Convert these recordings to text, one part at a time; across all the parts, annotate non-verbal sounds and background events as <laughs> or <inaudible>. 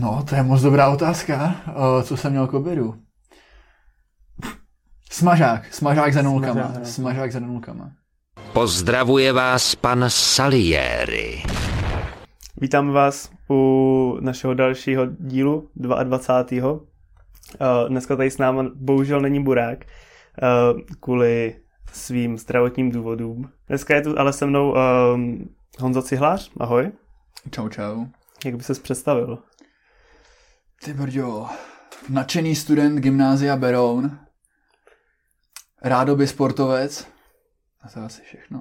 No, to je moc dobrá otázka. O, co jsem měl k obědu? Smažák, smažák za nulkama. Smažák. Smažák za nulkama. Pozdravuje vás pan Salieri. Vítáme vás u našeho dalšího dílu, 22. Uh, dneska tady s námi bohužel není Burák, uh, kvůli svým zdravotním důvodům. Dneska je tu ale se mnou um, Honza Cihlář, ahoj. Čau, čau. Jak by ses představil? Ty brďo, nadšený student gymnázia Beroun, rádoby sportovec, a to je asi všechno.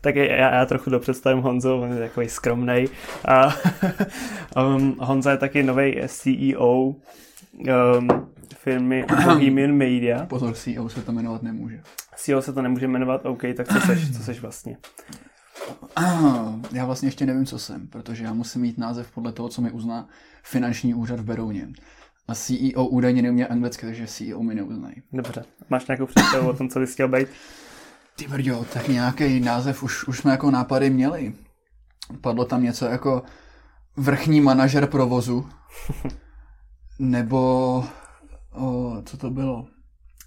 Tak já, já trochu dopředstavím Honzu, on je takový skromnej. A <laughs> um, Honza je taky nový CEO um, firmy Bohemian <clears throat> Media. Pozor, CEO se to jmenovat nemůže. CEO se to nemůže jmenovat, OK, tak co seš, co seš vlastně? <clears throat> Já vlastně ještě nevím, co jsem, protože já musím mít název podle toho, co mi uzná finanční úřad v Berouně. A CEO údajně neumí anglicky, takže CEO mi neuznají. Dobře, máš nějakou představu o tom, co bys chtěl být? Ty brďo, tak nějaký název už, už jsme jako nápady měli. Padlo tam něco jako vrchní manažer provozu, <laughs> nebo o, co to bylo?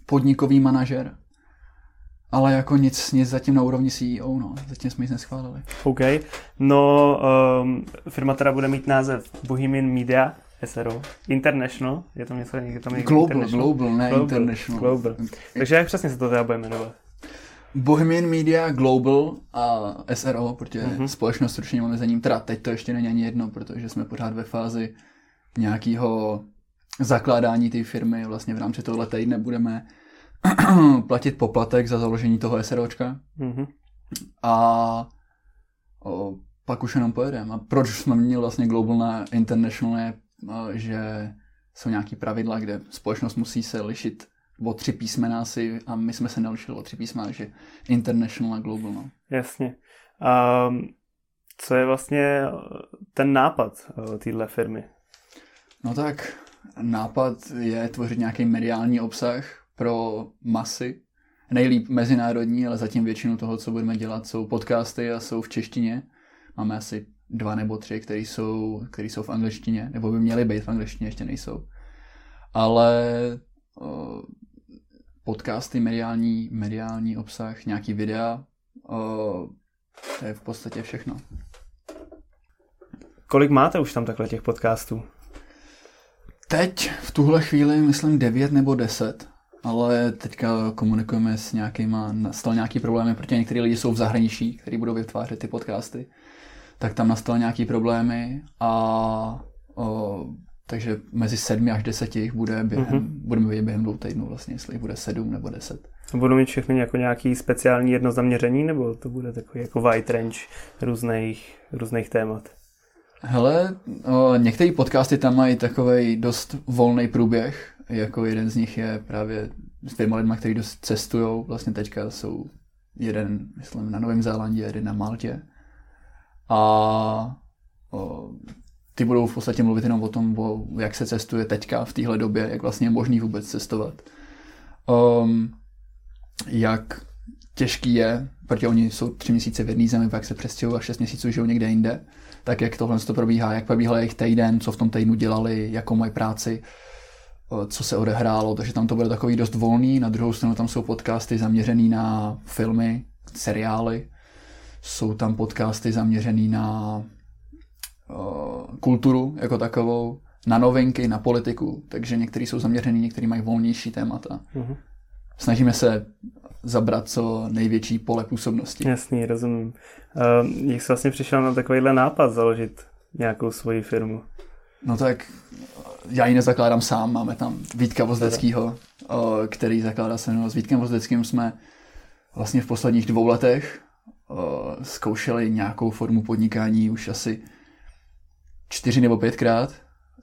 Podnikový manažer. Ale jako nic, nic zatím na úrovni CEO, no. Zatím jsme nic neschválili. OK. No, um, firma teda bude mít název Bohemian Media SRO. International, je to něco, je to Global, global, ne global, international. Global. Takže jak přesně se to teda bude jmenovat? Bohemian Media Global a SRO, protože Mhm. mm-hmm. společnost s ručením omezením, teda teď to ještě není ani jedno, protože jsme pořád ve fázi nějakého zakládání té firmy. Vlastně v rámci tohle týdne budeme <clears throat> platit poplatek za založení toho SROčka Mhm. a o, pak už jenom pojedeme. A proč jsme měli vlastně Global na International je, a, že jsou nějaký pravidla, kde společnost musí se lišit o tři písmena asi a my jsme se nelišili o tři písmena, že International a Global. No. Jasně. Um, co je vlastně ten nápad uh, téhle firmy? no tak nápad je tvořit nějaký mediální obsah pro masy, nejlíp mezinárodní, ale zatím většinu toho, co budeme dělat, jsou podcasty a jsou v češtině. Máme asi dva nebo tři, které jsou, který jsou v angličtině, nebo by měly být v angličtině, ještě nejsou. Ale o, podcasty, mediální, mediální obsah, nějaký videa, o, to je v podstatě všechno. Kolik máte už tam takhle těch podcastů? Teď, v tuhle chvíli, myslím 9 nebo 10, ale teďka komunikujeme s nějakýma, nastal nějaký problémy, protože některý lidi jsou v zahraničí, kteří budou vytvářet ty podcasty, tak tam nastal nějaký problémy a o, takže mezi 7 až 10 jich bude během, Mhm. mm-hmm. budeme vědět během dvou týdnů vlastně, jestli jich bude 7 nebo 10. Budou mít všechny jako nějaký speciální jedno zaměření, nebo to bude takový jako wide range různých, různých témat? Hele, o, některé podcasty tam mají takový dost volný průběh, jako jeden z nich je právě s dvěma lidma, kteří dost cestují, vlastně teďka jsou jeden, myslím, na Novém Zélandě, jeden na Maltě. A o, ty budou v podstatě mluvit jenom o tom, o, jak se cestuje teďka v téhle době, jak vlastně je možný vůbec cestovat. Um, jak těžký je, protože oni jsou tři měsíce v jedné zemi, pak se přestěhují a šest měsíců žijou někde jinde, tak jak tohle to probíhá, jak probíhal jejich týden, co v tom týdnu dělali, jakou mají práci, co se odehrálo, takže tam to bude takový dost volný. Na druhou stranu tam jsou podcasty zaměřený na filmy, seriály, jsou tam podcasty zaměřený na o, kulturu jako takovou, na novinky, na politiku, takže některý jsou zaměřený, některý mají volnější témata. Mhm. Snažíme se zabrat co největší pole působnosti. Jasný, rozumím. Uh, jak jsi vlastně přišel na takovýhle nápad založit nějakou svoji firmu? No tak já ji nezakládám sám, máme tam Vítka Vozdeckýho, který zakládá se mnou. S Vítkem Vozdeckým jsme vlastně v posledních dvou letech zkoušeli nějakou formu podnikání už asi čtyři nebo pětkrát.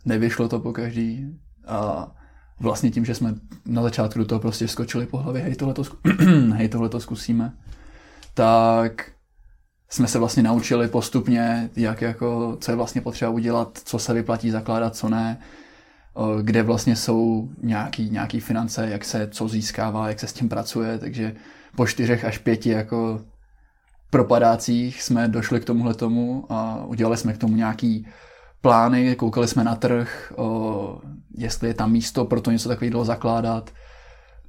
Nevyšlo to po každý a vlastně tím, že jsme na začátku do toho prostě skočili po hlavě, hej, tohle to, zku- <clears throat> zkusíme, tak jsme se vlastně naučili postupně, jak jako, co je vlastně potřeba udělat, co se vyplatí zakládat, co ne, kde vlastně jsou nějaký, nějaký finance, jak se co získává, jak se s tím pracuje, takže po čtyřech až pěti jako propadácích jsme došli k tomuhle tomu a udělali jsme k tomu nějaký plány, koukali jsme na trh, o, jestli je tam místo pro to něco takového zakládat,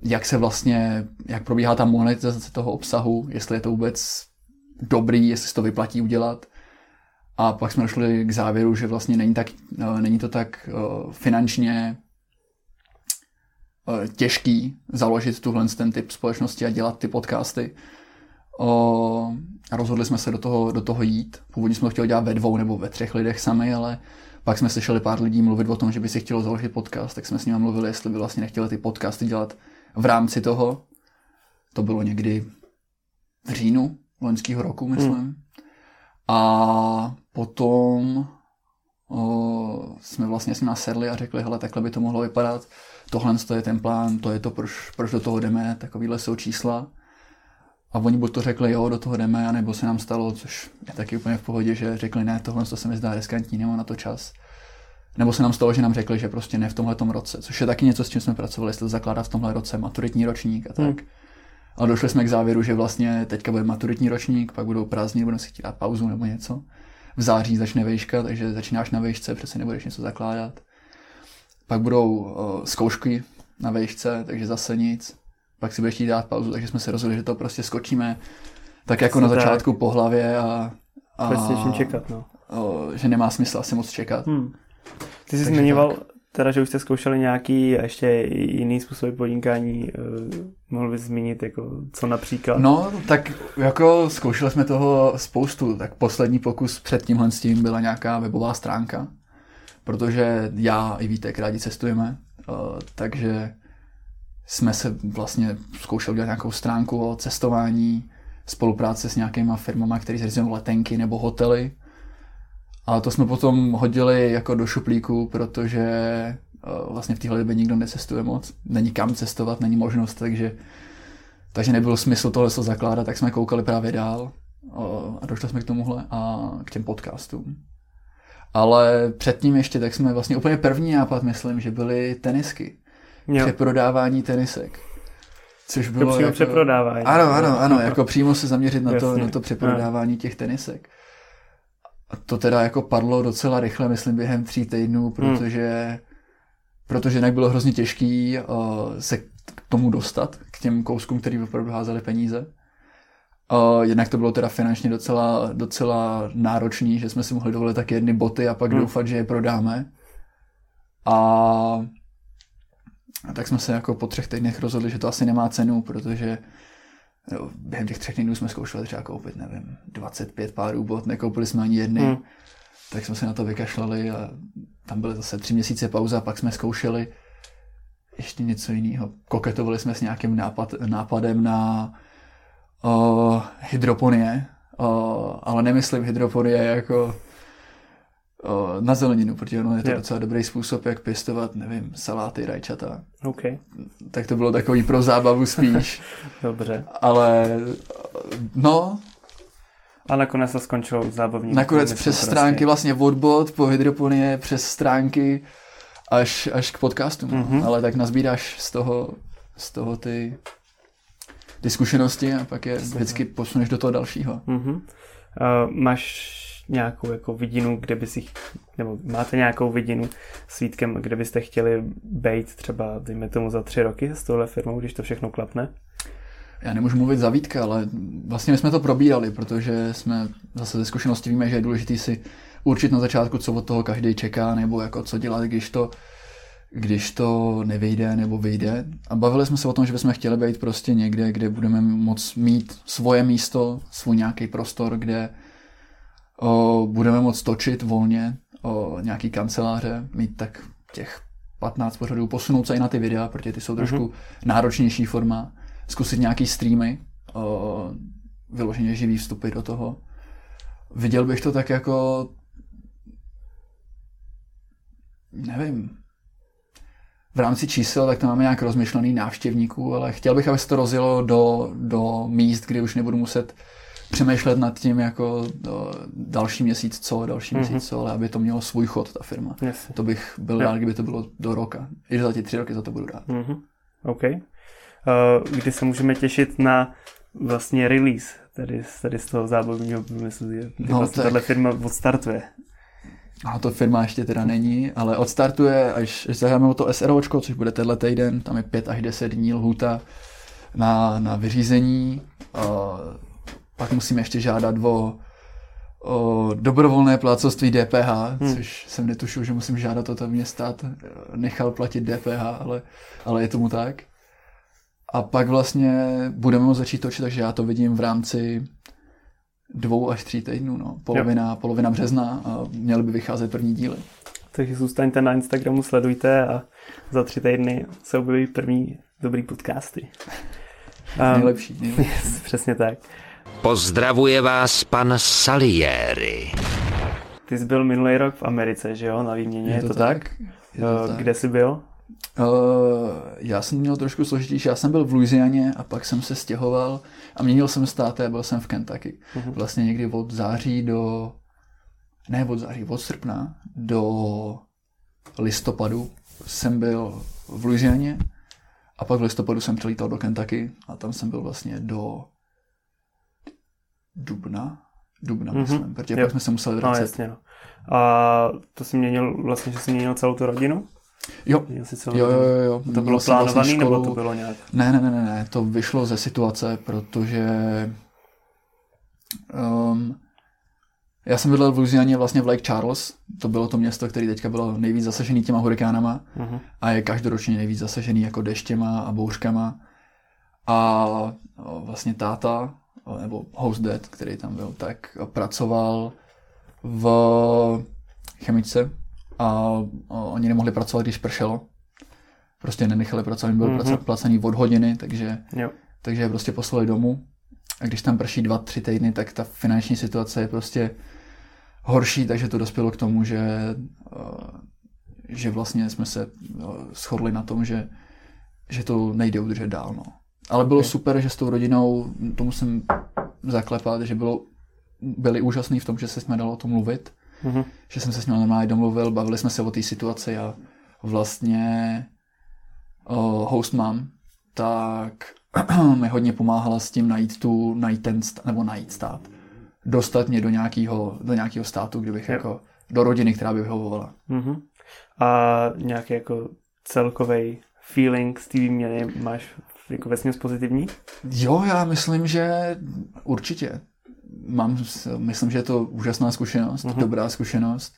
jak se vlastně, jak probíhá ta monetizace toho obsahu, jestli je to vůbec dobrý, jestli se to vyplatí udělat. A pak jsme došli k závěru, že vlastně není, tak, není to tak finančně těžký založit tuhle ten typ společnosti a dělat ty podcasty. A rozhodli jsme se do toho, do toho jít. Původně jsme to chtěli dělat ve dvou nebo ve třech lidech sami, ale pak jsme slyšeli pár lidí mluvit o tom, že by si chtělo založit podcast, tak jsme s nimi mluvili, jestli by vlastně nechtěli ty podcasty dělat v rámci toho. To bylo někdy v říjnu loňského roku, myslím. Hmm. A potom o, jsme vlastně s nimi sedli a řekli, hele, takhle by to mohlo vypadat. Tohle je ten plán, to je to, proč, proč do toho jdeme, takovýhle jsou čísla. A oni buď to řekli, jo, do toho jdeme, anebo se nám stalo, což je taky úplně v pohodě, že řekli, ne, tohle to se mi zdá riskantní, nemám na to čas. Nebo se nám stalo, že nám řekli, že prostě ne v tomhle roce, což je taky něco, s čím jsme pracovali, jestli to zakládat v tomhle roce maturitní ročník a tak. Hmm. A došli jsme k závěru, že vlastně teďka bude maturitní ročník, pak budou prázdniny, budeme si chtít dát pauzu nebo něco. V září začne vejška, takže začínáš na vejšce, přece nebudeš něco zakládat. Pak budou uh, zkoušky na vejšce, takže zase nic pak si budeš chtít dát pauzu, takže jsme se rozhodli, že to prostě skočíme tak jako na začátku tak. po hlavě a, a prostě čekat, no. O, že nemá smysl asi moc čekat. Hmm. Ty jsi zmiňoval, teda, že už jste zkoušeli nějaký ještě jiný způsob podnikání, uh, mohl bys zmínit, jako co například? No, tak jako zkoušeli jsme toho spoustu, tak poslední pokus před tímhle s tím byla nějaká webová stránka, protože já i Vítek rádi cestujeme, uh, takže jsme se vlastně zkoušeli dělat nějakou stránku o cestování, spolupráce s nějakýma firmama, které zřizují letenky nebo hotely. A to jsme potom hodili jako do šuplíku, protože eh, vlastně v téhle době nikdo necestuje moc. Není kam cestovat, není možnost, takže, takže nebyl smysl tohle se zakládat, tak jsme koukali právě dál eh, a došli jsme k tomuhle a k těm podcastům. Ale předtím ještě, tak jsme vlastně úplně první nápad, myslím, že byly tenisky jo. přeprodávání tenisek. Což bylo to přímo jako... přeprodávání. Ano, ano, ano, jako přímo se zaměřit na to, na to přeprodávání těch tenisek. A to teda jako padlo docela rychle, myslím, během tří týdnů, hmm. protože, hmm. protože jinak bylo hrozně těžký uh, se k tomu dostat, k těm kouskům, který opravdu házeli peníze. Uh, jednak to bylo teda finančně docela, docela náročný, že jsme si mohli dovolit tak jedny boty a pak hmm. doufat, že je prodáme. A a tak jsme se jako po třech týdnech rozhodli, že to asi nemá cenu, protože jo, během těch třech týdnů jsme zkoušeli třeba koupit, nevím, 25 párů bot, nekoupili jsme ani jedny. Hmm. Tak jsme se na to vykašlali a tam byly zase tři měsíce pauza, pak jsme zkoušeli ještě něco jiného. Koketovali jsme s nějakým nápad, nápadem na uh, hydroponie, uh, ale nemyslím hydroponie jako na zeleninu, protože ono je to yeah. docela dobrý způsob, jak pěstovat, nevím, saláty, rajčata. Okay. Tak to bylo takový pro zábavu spíš. <laughs> Dobře. Ale no. A nakonec to skončilo zábavní. Nakonec přes prostě. stránky vlastně od po hydroponie, přes stránky až, až k podcastu. Mm-hmm. Ale tak nazbíráš z toho, z toho ty, ty zkušenosti a pak je vždycky posuneš do toho dalšího. Mm-hmm. Uh, máš nějakou jako vidinu, kde by si, nebo máte nějakou vidinu s Vítkem, kde byste chtěli být třeba, dejme tomu, za tři roky s touhle firmou, když to všechno klapne? Já nemůžu mluvit za Vítka, ale vlastně my jsme to probírali, protože jsme zase ze zkušenosti víme, že je důležité si určit na začátku, co od toho každý čeká, nebo jako co dělat, když to, když to nevyjde nebo vyjde. A bavili jsme se o tom, že bychom chtěli být prostě někde, kde budeme moct mít svoje místo, svůj nějaký prostor, kde o, budeme moct točit volně o nějaký kanceláře, mít tak těch 15 pořadů, posunout se i na ty videa, protože ty jsou trošku mm-hmm. náročnější forma, zkusit nějaký streamy, o, vyloženě živý vstupy do toho. Viděl bych to tak jako nevím, v rámci čísel, tak to máme nějak rozmyšlený návštěvníků, ale chtěl bych, aby se to rozjelo do, do míst, kdy už nebudu muset přemýšlet nad tím jako do, další měsíc co, další mm-hmm. měsíc co, ale aby to mělo svůj chod, ta firma. Yes. To bych byl rád, kdyby to bylo do roka. I za ty tři roky za to budu rád. Mm-hmm. OK. Uh, kdy se můžeme těšit na vlastně release tady, tady z toho zábavního průmyslu, kdy no, vlastně tahle firma odstartuje. A to firma ještě teda není, ale odstartuje, až, až zahájíme to SROčko, což bude tenhle týden, tam je 5 až 10 dní lhuta na, na vyřízení. A pak musíme ještě žádat o, o dobrovolné plácoství DPH, hmm. což jsem netušil, že musím žádat o to, mě stát eh, nechal platit DPH, ale, ale je tomu tak. A pak vlastně budeme moct začít točit, takže já to vidím v rámci dvou až tří týdnů, no. Polovina, polovina března a měly by vycházet první díly. Takže zůstaňte na Instagramu, sledujte a za tři týdny se objeví první dobrý podcasty. Um, <laughs> nejlepší, nejlepší. <laughs> Přesně tak. Pozdravuje vás pan Salieri. Ty jsi byl minulý rok v Americe, že jo, na výměně. Je to, to tak? tak? Je to tak. Kde jsi byl? Uh, já jsem měl trošku složitější. Já jsem byl v Louisianě a pak jsem se stěhoval a měnil jsem státy a byl jsem v Kentucky. Uh-huh. Vlastně někdy od září do... Ne od září, od srpna do listopadu jsem byl v Louisianě a pak v listopadu jsem přelítal do Kentucky a tam jsem byl vlastně do dubna. Dubna, mm-hmm. myslím, protože jo. pak jsme se museli vracet. No, jasně, no. A to jsi měnil, vlastně, že jsi měnil celou tu rodinu? Jo. jo, jo, jo, jo. To bylo vlastně plánované vlastně nebo to bylo nějak? Ne, ne, ne, ne, ne, to vyšlo ze situace, protože um, já jsem bydlel v Louisianě vlastně v Lake Charles, to bylo to město, které teďka bylo nejvíc zasažený těma hurikánama uh-huh. a je každoročně nejvíc zasažený jako deštěma a bouřkama. A vlastně táta, nebo host dad, který tam byl, tak pracoval v chemičce a oni nemohli pracovat, když pršelo. Prostě nenechali pracovat, byl mm-hmm. placený od hodiny, takže, jo. takže je prostě poslali domů. A když tam prší dva, tři týdny, tak ta finanční situace je prostě horší, takže to dospělo k tomu, že, eh, že vlastně jsme se eh, shodli na tom, že, že to nejde udržet dál. No. Ale bylo okay. super, že s tou rodinou, to musím zaklepat, že bylo, byli úžasný v tom, že se jsme dalo o tom mluvit, mm-hmm. že jsem se s ním normálně domluvil, bavili jsme se o té situaci a vlastně uh, host mám, tak <clears throat> mi hodně pomáhala s tím najít tu, najít ten, nebo najít stát dostat mě do nějakého, do nějakého státu, kde bych jako, do rodiny, která by vyhovovala. Uh-huh. A nějaký jako celkový feeling z té výměny máš jako vesměs pozitivní? Jo, já myslím, že určitě. Mám, myslím, že je to úžasná zkušenost, uh-huh. dobrá zkušenost.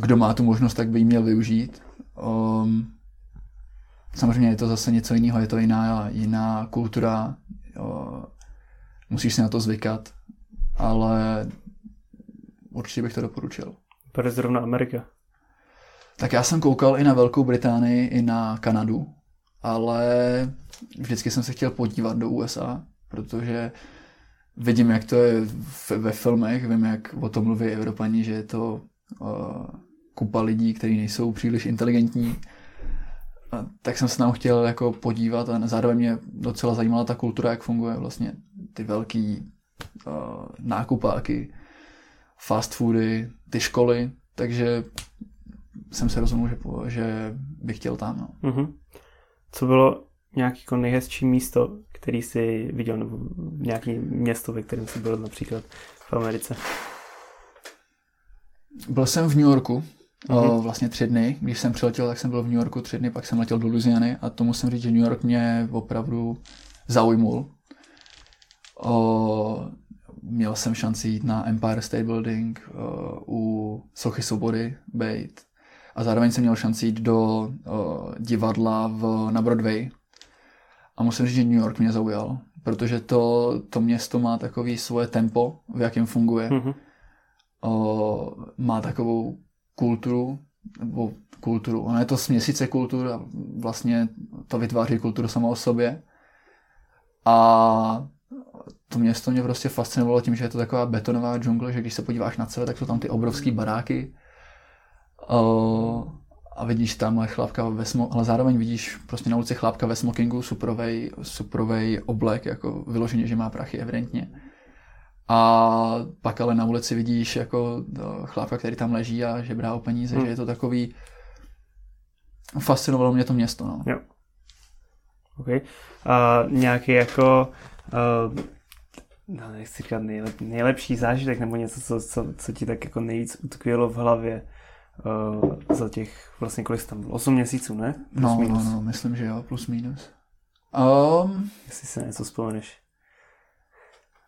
Kdo má tu možnost, tak by ji měl využít. Um, samozřejmě je to zase něco jiného, je to jiná, jiná kultura. Jo, musíš si na to zvykat ale určitě bych to doporučil. Proč zrovna Amerika? Tak já jsem koukal i na Velkou Británii, i na Kanadu, ale vždycky jsem se chtěl podívat do USA, protože vidím, jak to je ve filmech, vím, jak o tom mluví Evropani, že je to uh, kupa lidí, kteří nejsou příliš inteligentní. A tak jsem se tam chtěl jako podívat a zároveň mě docela zajímala ta kultura, jak funguje vlastně ty velký uh, nákupáky, fast foody, ty školy, takže jsem se rozhodl, že, že bych chtěl tam. No. Uh-huh. Co bylo nějaký jako nejhezčí místo, který jsi viděl, nebo nějaké město, ve kterém jsi byl například v Americe? Byl jsem v New Yorku, uh-huh. vlastně tři dny. Když jsem přiletěl, tak jsem byl v New Yorku tři dny, pak jsem letěl do Louisiany a to musím říct, že New York mě opravdu zaujmul. O, měl jsem šanci jít na Empire State Building, o, u Sochy Svobody být. A zároveň jsem měl šanci jít do o, divadla v, na Broadway. A musím říct, že New York mě zaujal, protože to, to město má takový svoje tempo, v jakém funguje. Mm-hmm. O, má takovou kulturu, nebo kulturu, ono je to směsice kultur a vlastně to vytváří kulturu sama o sobě. A to město mě prostě fascinovalo tím, že je to taková betonová džungle, že když se podíváš na sebe, tak jsou tam ty obrovské baráky uh, a vidíš tam chlápka ve smokingu, ale zároveň vidíš prostě na ulici chlápka ve smokingu, suprovej, suprovej oblek, jako vyloženě, že má prachy evidentně. A pak ale na ulici vidíš jako chlápka, který tam leží a že brá o peníze, hmm. že je to takový... Fascinovalo mě to město, no. Jo. OK. A nějaký jako uh, no, nechci říkat nejlep, nejlepší zážitek nebo něco, co, co, co ti tak jako nejvíc utkvělo v hlavě uh, za těch vlastně kolik tam bylo? 8 měsíců, ne? Plus no, minus. no, no, myslím, že jo, plus minus. Um, Jestli se něco vzpomeneš.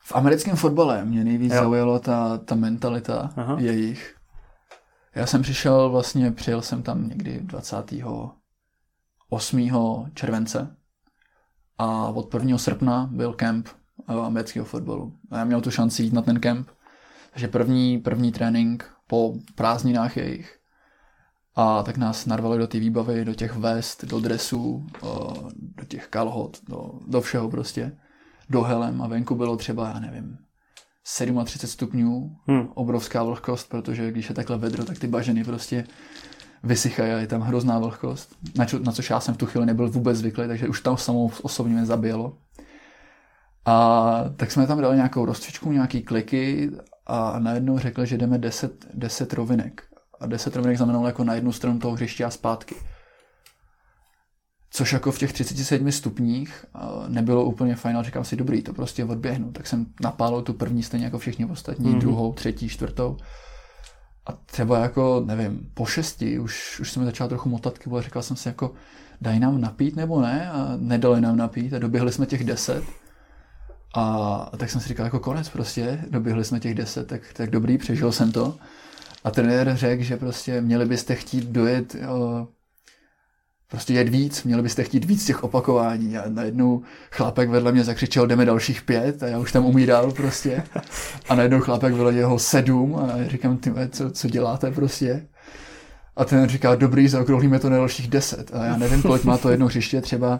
V americkém fotbale mě nejvíc jo. zaujalo ta, ta mentalita Aha. jejich. Já jsem přišel, vlastně přijel jsem tam někdy 28. července a od 1. srpna byl kemp amerického fotbalu. A já měl tu šanci jít na ten kemp. Takže první, první trénink po prázdninách jejich. A tak nás narvali do té výbavy, do těch vest, do dresů, do těch kalhot, do, do všeho prostě. Do helem a venku bylo třeba, já nevím, 37 stupňů, hmm. obrovská vlhkost, protože když je takhle vedro, tak ty baženy prostě vysychají a je tam hrozná vlhkost, na, čo, na což já jsem v tu chvíli nebyl vůbec zvyklý, takže už tam samou osobně mě zabijelo. A tak jsme tam dali nějakou rozcvičku, nějaký kliky a najednou řekli, že jdeme 10, 10 rovinek. A 10 rovinek znamenalo jako na jednu stranu toho hřiště a zpátky. Což jako v těch 37 stupních nebylo úplně fajn, ale říkám si, dobrý, to prostě odběhnu. Tak jsem napálil tu první stejně jako všichni ostatní, mm-hmm. druhou, třetí, čtvrtou. A třeba jako, nevím, po šesti už, už jsem začal trochu motat kybu a říkal jsem si jako, daj nám napít nebo ne? A nedali nám napít a doběhli jsme těch deset. A tak jsem si říkal, jako konec prostě, doběhli jsme těch deset, tak, tak dobrý, přežil jsem to. A trenér řekl, že prostě měli byste chtít dojet, o, prostě jet víc, měli byste chtít víc těch opakování. A najednou chlápek vedle mě zakřičel, jdeme dalších pět a já už tam umíral prostě. A najednou chlápek vedle něho sedm a já říkám, ty co, co děláte prostě? A ten říká, dobrý, zaokrouhlíme to na dalších deset. A já nevím, kolik má to jedno hřiště, třeba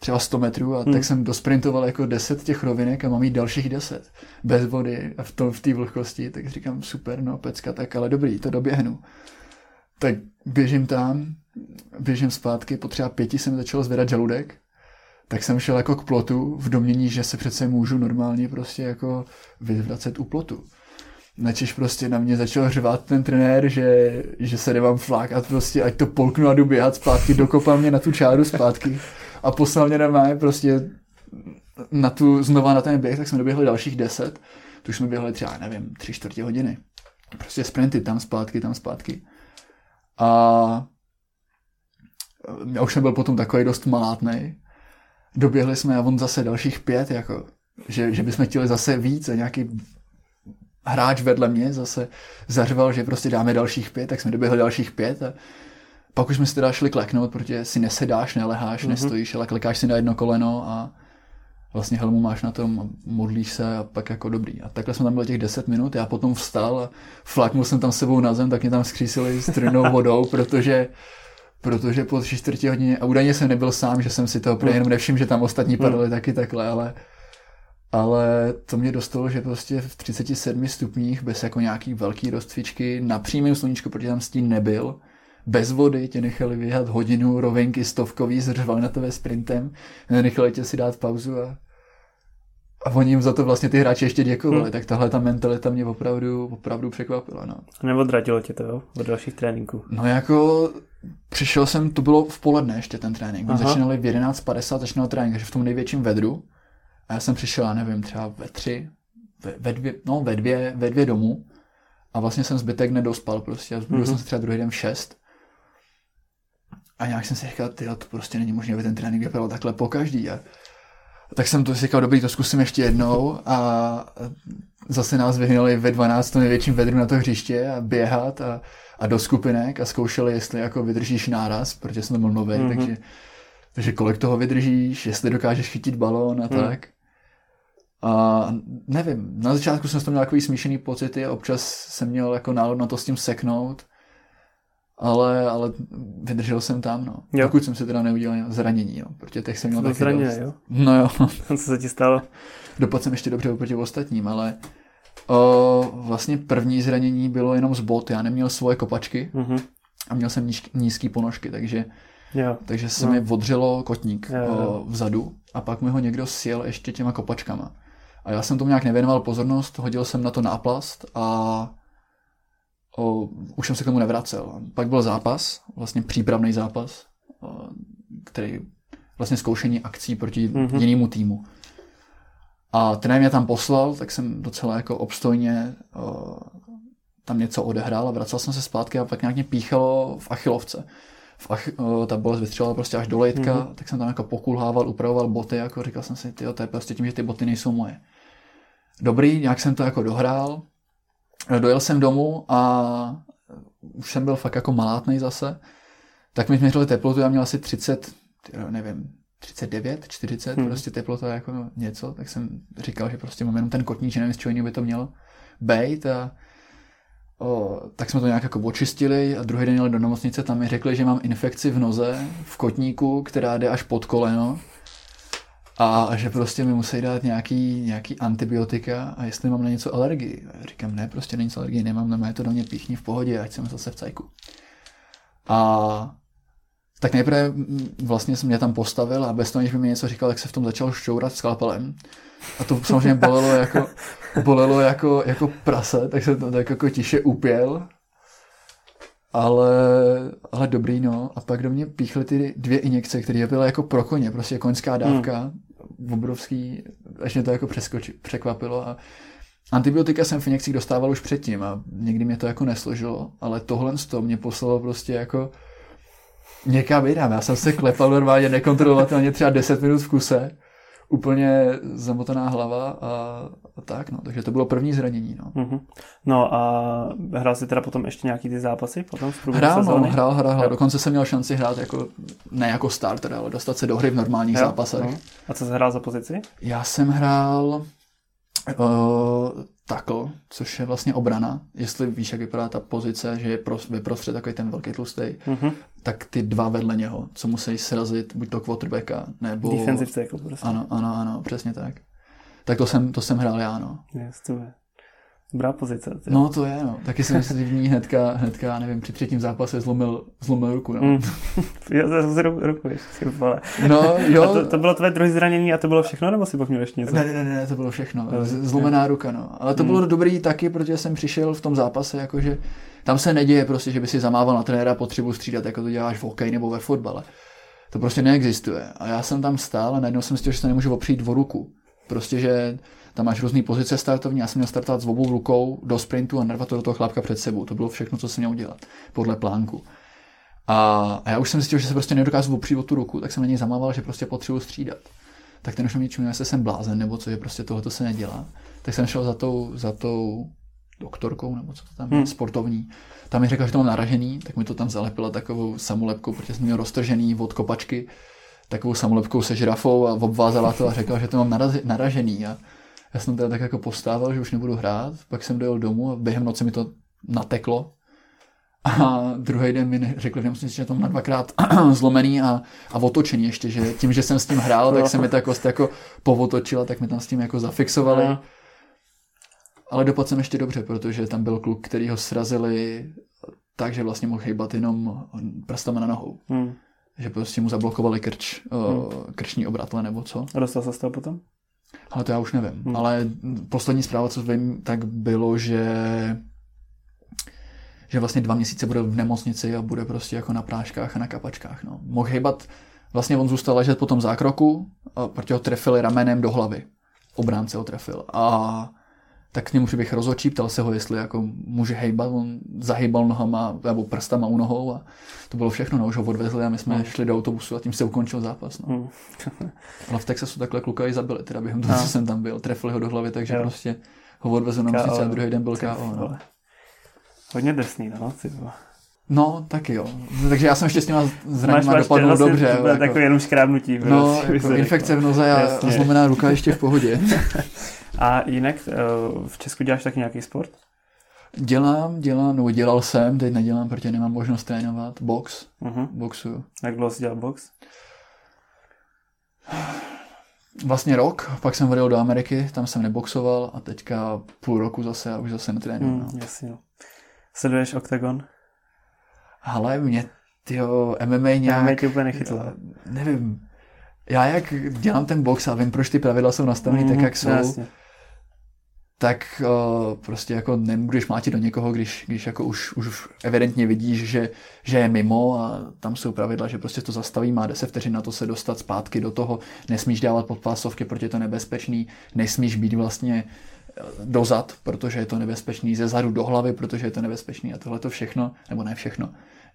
třeba 100 metrů a hmm. tak jsem dosprintoval jako 10 těch rovinek a mám jít dalších 10 bez vody a v té v vlhkosti, tak říkám super, no pecka, tak ale dobrý, to doběhnu. Tak běžím tam, běžím zpátky, po třeba pěti jsem začal zvedat žaludek, tak jsem šel jako k plotu v domění, že se přece můžu normálně prostě jako vyvracet u plotu. Načež prostě na mě začal řvát ten trenér, že, že se nemám flákat prostě, ať to polknu a jdu běhat zpátky, dokopal mě na tu čáru zpátky a poslal mě normálně prostě na tu, znova na ten běh, tak jsme doběhli dalších deset. Tu jsme běhli třeba, nevím, tři čtvrtě hodiny. Prostě sprinty tam zpátky, tam zpátky. A já už jsem byl potom takový dost malátnej. Doběhli jsme a on zase dalších pět, jako, že, že bychom chtěli zase víc a nějaký hráč vedle mě zase zařval, že prostě dáme dalších pět, tak jsme doběhli dalších pět a pak už jsme si teda šli kleknout, protože si nesedáš, neleháš, mm-hmm. nestojíš, ale klekáš si na jedno koleno a vlastně helmu máš na tom, modlíš se a pak jako dobrý. A takhle jsme tam byli těch 10 minut, já potom vstal a flaknul jsem tam sebou na zem, tak mě tam skřísili s trnou <laughs> vodou, protože protože po tři čtvrtě hodině, a údajně jsem nebyl sám, že jsem si to úplně jenom nevšiml, že tam ostatní mm. padali mm. taky takhle, ale, ale to mě dostalo, že prostě v 37 stupních bez jako nějaký velký rozcvičky na přímém sluníčku, protože tam stín nebyl, bez vody tě nechali vyhat hodinu rovinky stovkový, zřvali na tebe sprintem, nechali tě si dát pauzu a, a oni jim za to vlastně ty hráči ještě děkovali, hmm. tak tahle ta mentalita mě opravdu, opravdu překvapila. No. Neodradilo tě to, jo? Od dalších tréninků? No jako přišel jsem, to bylo v poledne ještě ten trénink, začínali v 11.50, začínal trénink, takže v tom největším vedru. A já jsem přišel, já nevím, třeba ve tři, ve, ve dvě, no ve dvě, ve dvě domů. A vlastně jsem zbytek nedospal prostě. A mm-hmm. jsem se třeba druhý den v šest. A nějak jsem si říkal, ty to prostě není možné, aby ten trénink vypadal takhle po každý. A tak jsem to si říkal, dobrý, to zkusím ještě jednou a zase nás vyhnali ve 12. největším vedru na to hřiště a běhat a, a do skupinek a zkoušeli, jestli jako vydržíš náraz, protože jsem to byl nový, mm-hmm. takže, takže kolik toho vydržíš, jestli dokážeš chytit balón a mm. tak. A nevím, na začátku jsem s tom měl takový smíšený pocity a občas jsem měl jako nálad na to s tím seknout, ale, ale vydržel jsem tam, no. Jo. Pokud jsem si teda neudělal zranění, jo, protože těch jsem měl taky zranění, dost. jo? No jo. <laughs> Co se ti stalo? Dopadl jsem ještě dobře oproti ostatním, ale o, vlastně první zranění bylo jenom z bot, já neměl svoje kopačky mm-hmm. a měl jsem níž, nízký ponožky, takže Jo. Takže se no. mi odřelo kotník jo, jo. O, vzadu a pak mi ho někdo sjel ještě těma kopačkama. A já jsem tomu nějak nevěnoval pozornost, hodil jsem na to náplast a o, už jsem se k tomu nevracel. Pak byl zápas, vlastně přípravný zápas, o, který vlastně zkoušení akcí proti mm-hmm. jinému týmu. A trenér mě tam poslal, tak jsem docela jako obstojně uh, tam něco odehrál a vracel jsem se zpátky a pak nějak mě píchalo v achilovce. V ach, uh, ta bolest vystřelila prostě až do lejtka, mm-hmm. tak jsem tam jako pokulhával, upravoval boty, jako říkal jsem si, tyjo, to je prostě tím, že ty boty nejsou moje. Dobrý, nějak jsem to jako dohrál, dojel jsem domů a už jsem byl fakt jako malátnej zase, tak mi změřili teplotu, já měl asi 30, nevím, 39, 40, hmm. prostě teplota jako něco, tak jsem říkal, že prostě mám jenom ten kotník, že nevím, z čeho by to mělo být a o, tak jsme to nějak jako očistili a druhý den jeli do nemocnice, tam mi řekli, že mám infekci v noze, v kotníku, která jde až pod koleno a že prostě mi musí dát nějaký, nějaký antibiotika a jestli mám na něco alergii. A já říkám, ne, prostě na nic alergii nemám, nemá to do mě píchni v pohodě, ať jsem zase v cajku. A tak nejprve vlastně jsem mě tam postavil a bez toho, než by mi něco říkal, tak se v tom začal šťourat skalpelem. A to samozřejmě bolelo jako, bolelo jako, jako prase, tak se to tak jako tiše upěl. Ale, ale dobrý, no. A pak do mě píchly ty dvě injekce, které byly jako pro koně, prostě koňská dávka, hmm. Obrovský, až mě to jako přeskoči, překvapilo. A antibiotika jsem v injekcích dostával už předtím a někdy mě to jako nesložilo, ale tohle z toho mě poslalo prostě jako někam jinam. Já jsem se klepal normálně nekontrolovatelně třeba 10 minut v kuse, úplně zamotaná hlava a, a tak, no. Takže to bylo první zranění, no. Mm-hmm. No a hrál jsi teda potom ještě nějaký ty zápasy potom v Hrál, no, sezóny? no, hrál, hrál, hrál. Dokonce jsem měl šanci hrát jako, ne jako starter, ale dostat se do hry v normálních jo, zápasech. No. A co jsi hrál za pozici? Já jsem hrál uh, tackle, což je vlastně obrana. Jestli víš, jak vypadá ta pozice, že je pro, vyprostřed takový ten velký tlustý, mm-hmm. tak ty dva vedle něho, co musí srazit buď to quarterbacka, nebo... Defensive tackle prostě. Ano, ano, ano, přesně tak. Tak to jsem, to jsem hrál já, no. Yes, to je. Dobrá pozice. Tě. No to je, no. Taky jsem si v ní hnedka, hnedka, nevím, při třetím zápase zlomil, zlomil ruku, no. Mm. <laughs> Já zase ruku, ruku ještě, No, jo. A to, to, bylo tvé druhé zranění a to bylo všechno, nebo si pak měl ještě něco? Ne, ne, ne, to bylo všechno. Zlomená ruka, no. Ale to mm. bylo dobrý taky, protože jsem přišel v tom zápase, jakože tam se neděje prostě, že by si zamával na trenéra potřebu střídat, jako to děláš v hokeji nebo ve fotbale. To prostě neexistuje. A já jsem tam stál a najednou jsem si že se nemůžu opřít o ruku. Prostě, že tam máš různé pozice startovní, já jsem měl startovat s obou rukou do sprintu a narvat to do toho chlápka před sebou. To bylo všechno, co jsem měl udělat podle plánku. A, a já už jsem zjistil, že se prostě nedokážu opřít o tu ruku, tak jsem na něj zamával, že prostě potřebuji střídat. Tak ten už mě čuměl, jestli jsem blázen, nebo co, že prostě tohoto se nedělá. Tak jsem šel za tou, za tou doktorkou, nebo co to tam je, hmm. sportovní. Tam mi řekla, že to mám naražený, tak mi to tam zalepila takovou samolepkou, protože jsem měl roztržený od kopačky, takovou samolepkou se žirafou a obvázala to a řekla, že to mám naražený. A já jsem teda tak jako postával, že už nebudu hrát, pak jsem dojel domů a během noci mi to nateklo. A druhý den mi řekli, že že to mám dvakrát <clears throat> zlomený a, a otočený ještě, že tím, že jsem s tím hrál, tak se mi ta kost jako povotočila, tak mi tam s tím jako zafixovali. Ale dopadl jsem ještě dobře, protože tam byl kluk, který ho srazili tak, že vlastně mohl hejbat jenom prstama na nohou. Hmm. Že prostě mu zablokovali krč, hmm. krční obratle nebo co. A dostal se z toho potom? Ale to já už nevím. Hmm. Ale poslední zpráva, co vím, tak bylo, že že vlastně dva měsíce bude v nemocnici a bude prostě jako na práškách a na kapačkách. No. Mohl hejbat, vlastně on zůstal ležet po tom zákroku, a protože ho trefili ramenem do hlavy. Obránce ho trefil. A tak k němu bych rozočí, ptal se ho, jestli jako může hejbat, on zahýbal nohama nebo prstama u nohou a to bylo všechno, no, už ho odvezli a my jsme mm. šli do autobusu a tím se ukončil zápas. No. Mm. Ale v Texasu takhle kluka i zabili, teda během toho, no. co jsem tam byl, trefili ho do hlavy, takže jo. prostě ho odvezli na a druhý den byl KO. No. Hodně drsný, no. No, taky jo. Takže já jsem ještě s těma zraněma dopadnul vlastně dobře. To jako, jako jenom škrábnutí. No, <laughs> jako infekce v noze a Jasně. zlomená ruka ještě v pohodě. <laughs> a jinak eh, v Česku děláš taky nějaký sport? Dělám, dělám, nebo dělal jsem, teď nedělám, protože nemám možnost trénovat. Box, uh-huh. boxuju. Jak dlouho jsi dělal box? Vlastně rok, pak jsem odjel do Ameriky, tam jsem neboxoval a teďka půl roku zase a už zase netrénuju. Mm, no. Jasně. Sleduješ Octagon? Ale mě, tyjo, MMA nějak... MMA tě úplně nechytlo. Nevím. Já jak dělám ten box a vím, proč ty pravidla jsou nastavené mm, tak, jak jsou, jasně. Tak uh, prostě jako nemůžeš mlátit do někoho, když, když jako už, už evidentně vidíš, že, že je mimo a tam jsou pravidla, že prostě to zastaví, má 10 vteřin na to se dostat zpátky do toho, nesmíš dávat podpásovky, protože je to nebezpečný, nesmíš být vlastně eh, dozad, protože je to nebezpečný, ze zadu do hlavy, protože je to nebezpečný a tohle to všechno, nebo ne všechno,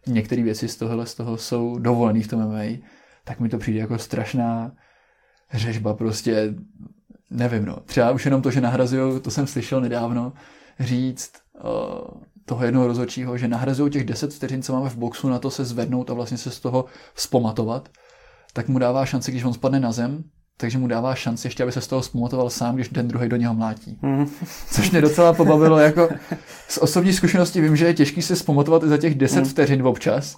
některé věci z tohohle z toho jsou dovolené v tom MMA, tak mi to přijde jako strašná řežba prostě nevím, no. Třeba už jenom to, že nahrazují, to jsem slyšel nedávno, říct uh, toho jednoho rozhodčího, že nahrazují těch 10 vteřin, co máme v boxu, na to se zvednout a vlastně se z toho vzpomatovat, tak mu dává šanci, když on spadne na zem, takže mu dává šanci ještě, aby se z toho vzpamatoval sám, když ten druhý do něho mlátí. Mm. Což mě docela pobavilo, jako z osobní zkušenosti vím, že je těžký se vzpamatovat i za těch 10 mm. vteřin občas.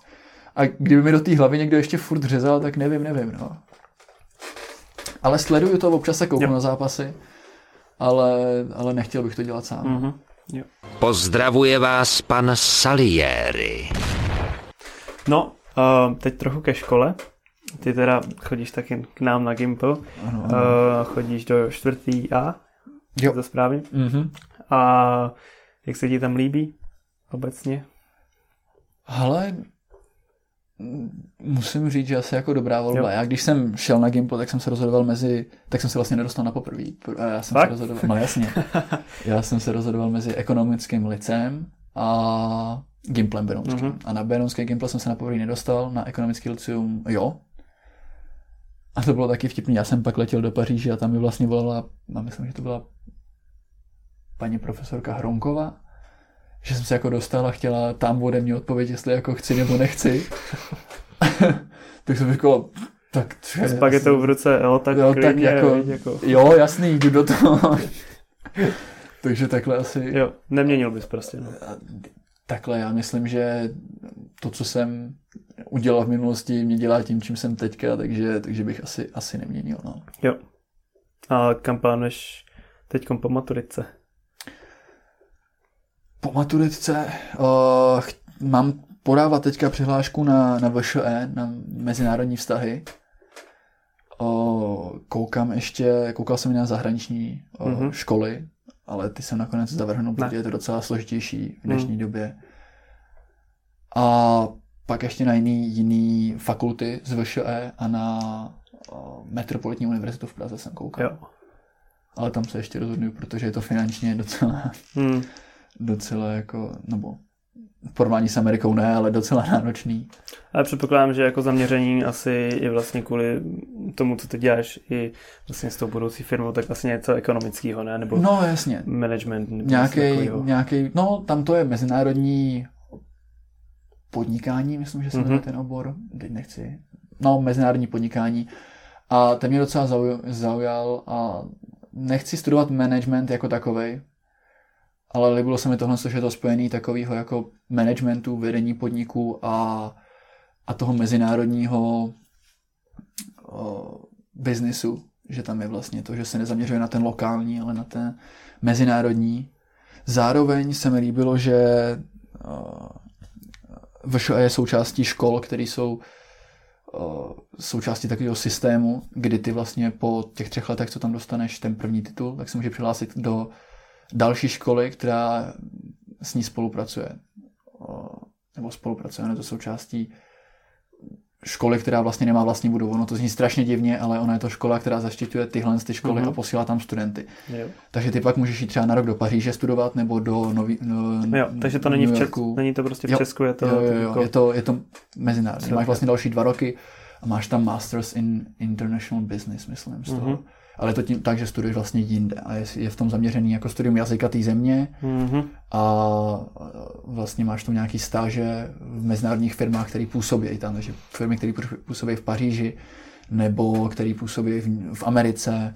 A kdyby mi do té hlavy někdo ještě furt řezal, tak nevím, nevím, no. Ale sleduju to, občas se kouknu na zápasy, ale, ale nechtěl bych to dělat sám. Mm-hmm. Jo. Pozdravuje vás pan Salieri. No, uh, teď trochu ke škole. Ty teda chodíš taky k nám na Gimple. Ano, ano. Uh, chodíš do čtvrtý A. Jo. To správně. Mm-hmm. A jak se ti tam líbí obecně? Ale musím říct, že asi jako dobrá volba. Jo. Já když jsem šel na Gimple, tak jsem se rozhodoval mezi, tak jsem se vlastně nedostal na poprví. Já jsem Fakt? se rozhodoval, no jasně. <laughs> Já jsem se rozhodoval mezi ekonomickým licem a Gimplem Benonským. Mm-hmm. A na Benonské Gimple jsem se na poprví nedostal, na ekonomický liceum jo. A to bylo taky vtipný. Já jsem pak letěl do Paříže a tam mi vlastně volala, a myslím, že to byla paní profesorka Hronkova, že jsem se jako dostal a chtěla tam ode mě odpověď, jestli jako chci nebo nechci. <laughs> tak jsem říkal, tak to je Spagetou v ruce, jo, tak, jo, tak jako, jako, jo, jasný, jdu do toho. <laughs> Takže takhle asi... Jo, neměnil bys prostě. No. Takhle já myslím, že to, co jsem udělal v minulosti, mě dělá tím, čím jsem teďka, takže, takže bych asi, asi neměnil. No. Jo. A kam plánuješ teď po maturitce? Po maturitce uh, mám podávat teďka přihlášku na, na VŠE, na mezinárodní vztahy. Uh, koukám ještě, koukal jsem na zahraniční uh, mm-hmm. školy, ale ty jsem nakonec zavrhnul, protože je to docela složitější v dnešní mm. době. A pak ještě na jiný, jiný fakulty z VŠE a na uh, Metropolitní univerzitu v Praze jsem koukal. Jo. Ale tam se ještě rozhoduju, protože je to finančně docela... Mm docela jako, nebo v porovnání s Amerikou ne, ale docela náročný. Ale předpokládám, že jako zaměření asi je vlastně kvůli tomu, co ty děláš i vlastně s tou budoucí firmou, tak vlastně něco ekonomického, ne? Nebo no jasně. Management. Nebo nějaký, nějaký, no tam to je mezinárodní podnikání, myslím, že se jmenuje mm-hmm. ten obor, teď nechci, no mezinárodní podnikání a ten mě docela zaujal a nechci studovat management jako takovej, ale líbilo se mi tohle, že je to spojený takového jako managementu, vedení podniku a, a toho mezinárodního o, biznisu, že tam je vlastně to, že se nezaměřuje na ten lokální, ale na ten mezinárodní. Zároveň se mi líbilo, že VŠE je součástí škol, které jsou součástí takového systému, kdy ty vlastně po těch třech letech, co tam dostaneš ten první titul, tak se může přihlásit do další školy, která s ní spolupracuje. Nebo spolupracuje, to součástí školy, která vlastně nemá vlastní budovu. No to zní strašně divně, ale ona je to škola, která zaštiťuje tyhle ty školy mm-hmm. a posílá tam studenty. Jo. Takže ty pak můžeš jít třeba na rok do Paříže studovat nebo do Nový, no, jo, takže to není v Česku, není to prostě v jo, Česku, je to, jo, jo, jo, jako... je to, je to mezinárodní. Máš vlastně další dva roky a máš tam Masters in International Business, myslím, z toho. Mm-hmm ale to tím tak, že studuješ vlastně jinde a je, je v tom zaměřený jako studium jazyka té země mm-hmm. a vlastně máš tu nějaký stáže v mezinárodních firmách, které působí tam, takže firmy, které působí v Paříži nebo které působí v, v Americe,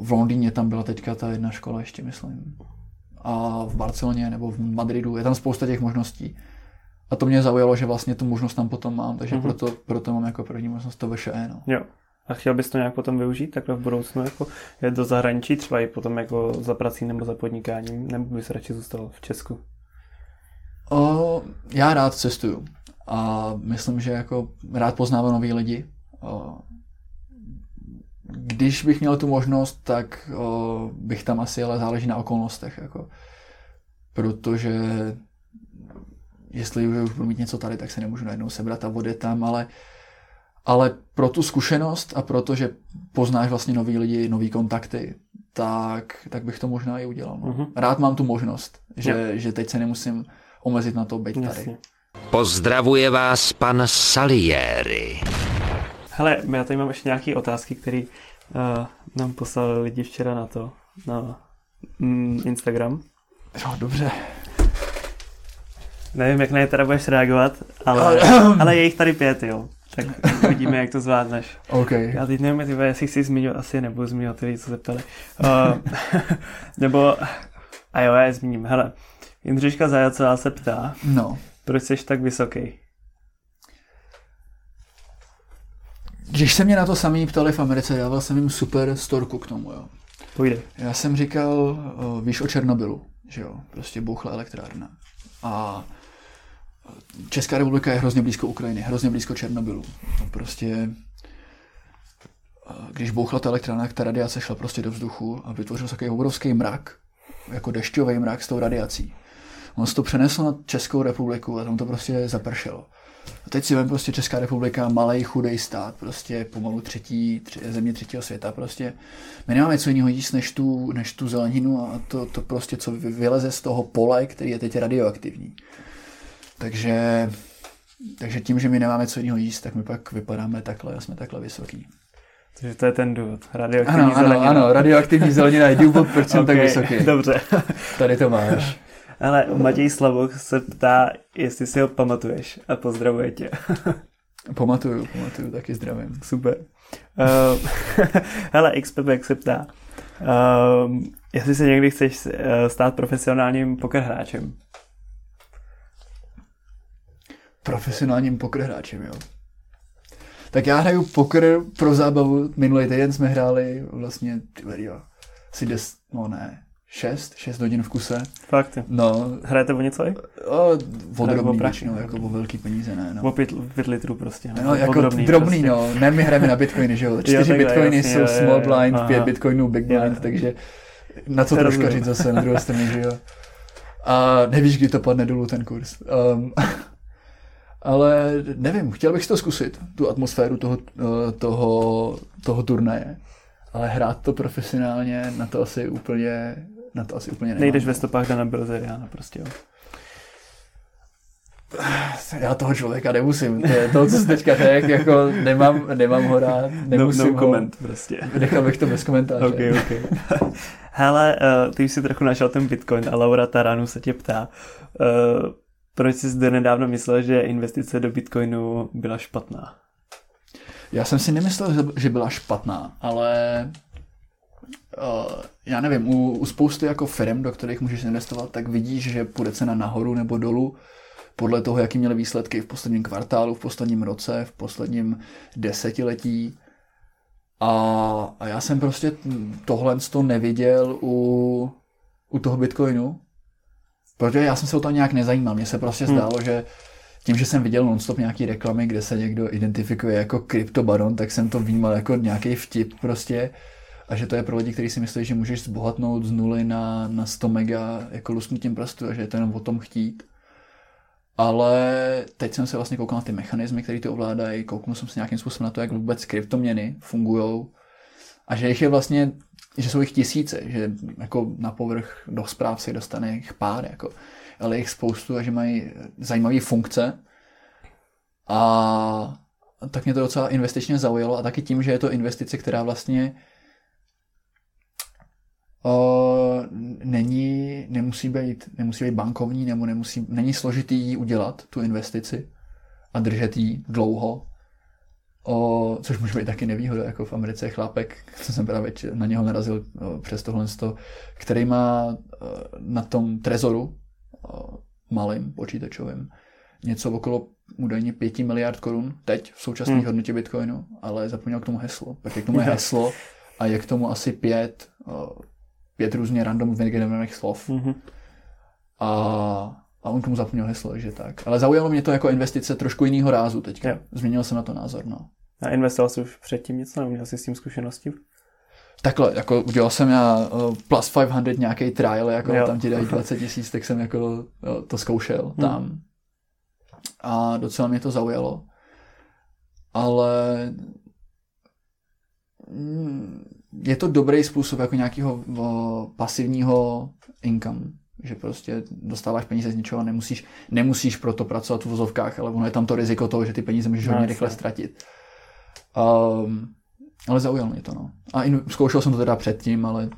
v Londýně tam byla teďka ta jedna škola ještě, myslím. A v Barceloně nebo v Madridu, je tam spousta těch možností. A to mě zaujalo, že vlastně tu možnost tam potom mám, takže mm-hmm. proto, proto mám jako první možnost to VŠE. No. Jo. A chtěl bys to nějak potom využít takhle v budoucnu, jako je do zahraničí, třeba i potom jako za prací nebo za podnikáním, nebo bys radši zůstal v Česku? O, já rád cestuju a myslím, že jako rád poznávám nový lidi. O, když bych měl tu možnost, tak o, bych tam asi, ale záleží na okolnostech, jako. Protože jestli už budu mít něco tady, tak se nemůžu najednou sebrat a vody tam, ale, ale pro tu zkušenost a protože poznáš vlastně nový lidi, nový kontakty, tak, tak bych to možná i udělal. No. Mhm. Rád mám tu možnost, že, že teď se nemusím omezit na to být tady. Jasně. Pozdravuje vás pan Salieri. Hele, já tady mám ještě nějaké otázky, které uh, nám poslali lidi včera na to, na mm, Instagram. Jo, dobře. Nevím, jak na ně teda budeš reagovat, ale, <clears throat> ale je jich tady pět, jo. <laughs> Tak uvidíme, jak to zvládneš. OK. Já teď nevím, tyhle, jestli chci zmiňovat, asi nebudu zmiňovat ty co se ptali. Uh, nebo, a jo, já je zmíním. Hele, Jindřiška Zajacová se ptá, No. proč jsi tak vysoký? Když se mě na to sami ptali v Americe, dával jsem jim super storku k tomu, jo. Půjde. Já jsem říkal, o, víš o Černobylu, že jo, prostě bouchla elektrárna. A Česká republika je hrozně blízko Ukrajiny, hrozně blízko Černobylu. Prostě, když bouchla ta elektrárna, tak ta radiace šla prostě do vzduchu a vytvořil se takový obrovský mrak, jako dešťový mrak s tou radiací. On se to přenesl na Českou republiku a tam to prostě zapršelo. A teď si vem prostě Česká republika, malý chudej stát, prostě pomalu třetí, tři, země třetího světa, prostě. My nemáme co jiného jíst než tu, než tu zeleninu a to, to prostě, co vy- vyleze z toho pole, který je teď radioaktivní. Takže, takže tím, že my nemáme co jiného jíst, tak my pak vypadáme takhle a jsme takhle vysoký. Takže to je ten důvod. Radioaktivní Ano, ano, zelenina. ano, radioaktivní zelenina je důvod, proč jsem tak Ok, vysoký. Dobře. Tady to máš. Ale Matěj Slavoch se ptá, jestli si ho pamatuješ a pozdravuje tě. <laughs> Pamatuju, pamatuju, taky zdravím. Super. Uh, <laughs> hele, XPBek se ptá, uh, jestli se někdy chceš uh, stát profesionálním poker hráčem. Profesionálním poker hráčem, jo. Tak já hraju poker pro zábavu. Minulý týden jsme hráli vlastně, ty jo, asi des, no ne, šest, šest hodin v kuse. Fakt. jo. No, Hrajete o něco? o, o o drobný většinou, no. jako o velký peníze, ne, O no. pět, pět litrů prostě. No, O jako drobný drobný, prostě. no. Ne, my hrajeme na bitcoiny, že jo. <laughs> Čtyři takhle, bitcoiny jasně, jsou jo, jo, small jo. blind, Aha. pět bitcoinů big Jo, blind, jo. takže na co To troška říct zase na druhé straně, že jo. A nevíš, kdy to padne dolů ten kurz. Um, <laughs> ale nevím, chtěl bych si to zkusit, tu atmosféru toho, eh, toho, toho turnaje. Ale hrát to profesionálně, na to asi úplně, na to asi úplně nemám. Nejdeš ve stopách Dana Bilzeriana prostě, jo. <sighs> Já toho člověka nemusím. To, co jsi teďka řekl, jako nemám, nemám ho rád, nemusím no, no ho. comment prostě. Nechal bych to bez komentáře. Ok, ok. Hele, uh, ty už si trochu našel ten Bitcoin a Laura Taranu se tě ptá, uh, proč jsi zde nedávno myslel, že investice do Bitcoinu byla špatná? Já jsem si nemyslel, že- byla špatná, ale uh, já nevím, u, u spousty jako firm, do kterých můžeš investovat, tak vidíš, že půjde cena nahoru nebo dolů podle toho, jaký měly výsledky v posledním kvartálu, v posledním roce, v posledním desetiletí. A, a já jsem prostě tohle to neviděl u, u toho Bitcoinu, protože já jsem se o to nějak nezajímal. Mně se prostě Hmm. zdálo, že tím, že jsem viděl nonstop nějaký reklamy, kde se někdo identifikuje jako kryptobaron, tak jsem to vnímal jako nějaký vtip prostě. A že to je pro lidi, kteří si myslí, že můžeš zbohatnout z nuly na, na 100 mega jako lusknutím prstu a že je to jenom o tom chtít. Ale teď jsem se vlastně koukal na ty mechanismy, které to ovládají, kouknul jsem se nějakým způsobem na to, jak vůbec kryptoměny fungují a že jich je vlastně, že jsou jich tisíce, že jako na povrch do zpráv se dostane jich pár, jako, ale jich spoustu a že mají zajímavé funkce. A tak mě to docela investičně zaujalo a taky tím, že je to investice, která vlastně o, není, nemusí být, nemusí být bankovní, nebo nemusí, není složitý ji udělat, tu investici a držet ji dlouho, o, což může být taky nevýhoda, jako v Americe je chlápek, co jsem právě na něho narazil přes tohle, sto, který má na tom trezoru malým počítačovým něco okolo údajně 5 miliard korun teď v současné Hmm. hmm. hodnotě Bitcoinu, ale zapomněl k tomu heslo. Tak je k tomu <laughs> je heslo a je k tomu asi pět, pět různě random vygenerovaných slov Mhm. a, a on k tomu zapomněl heslo, že tak. Ale zaujalo mě to jako investice trošku jiného rázu teďka. Jo. Změnil jsem na to názor, no. A investoval jsi už předtím něco, nebo měl jsi s tím zkušenosti? Takhle, jako udělal jsem já uh, plus 500 nějaký trial, jako Jo. tam ti dají 20 tisíc, tak jsem jako jo, to zkoušel Hmm. tam. A docela mě to zaujalo. Ale mm, je to dobrý způsob jako nějakého o, pasivního income, že prostě dostáváš peníze z ničeho a nemusíš, nemusíš pro to pracovat v vozovkách, ale ono je tam to riziko toho, že ty peníze můžeš No, hodně jasně. rychle ztratit. Um, ale zaujalo mě to, no. A in, zkoušel jsem to teda předtím, ale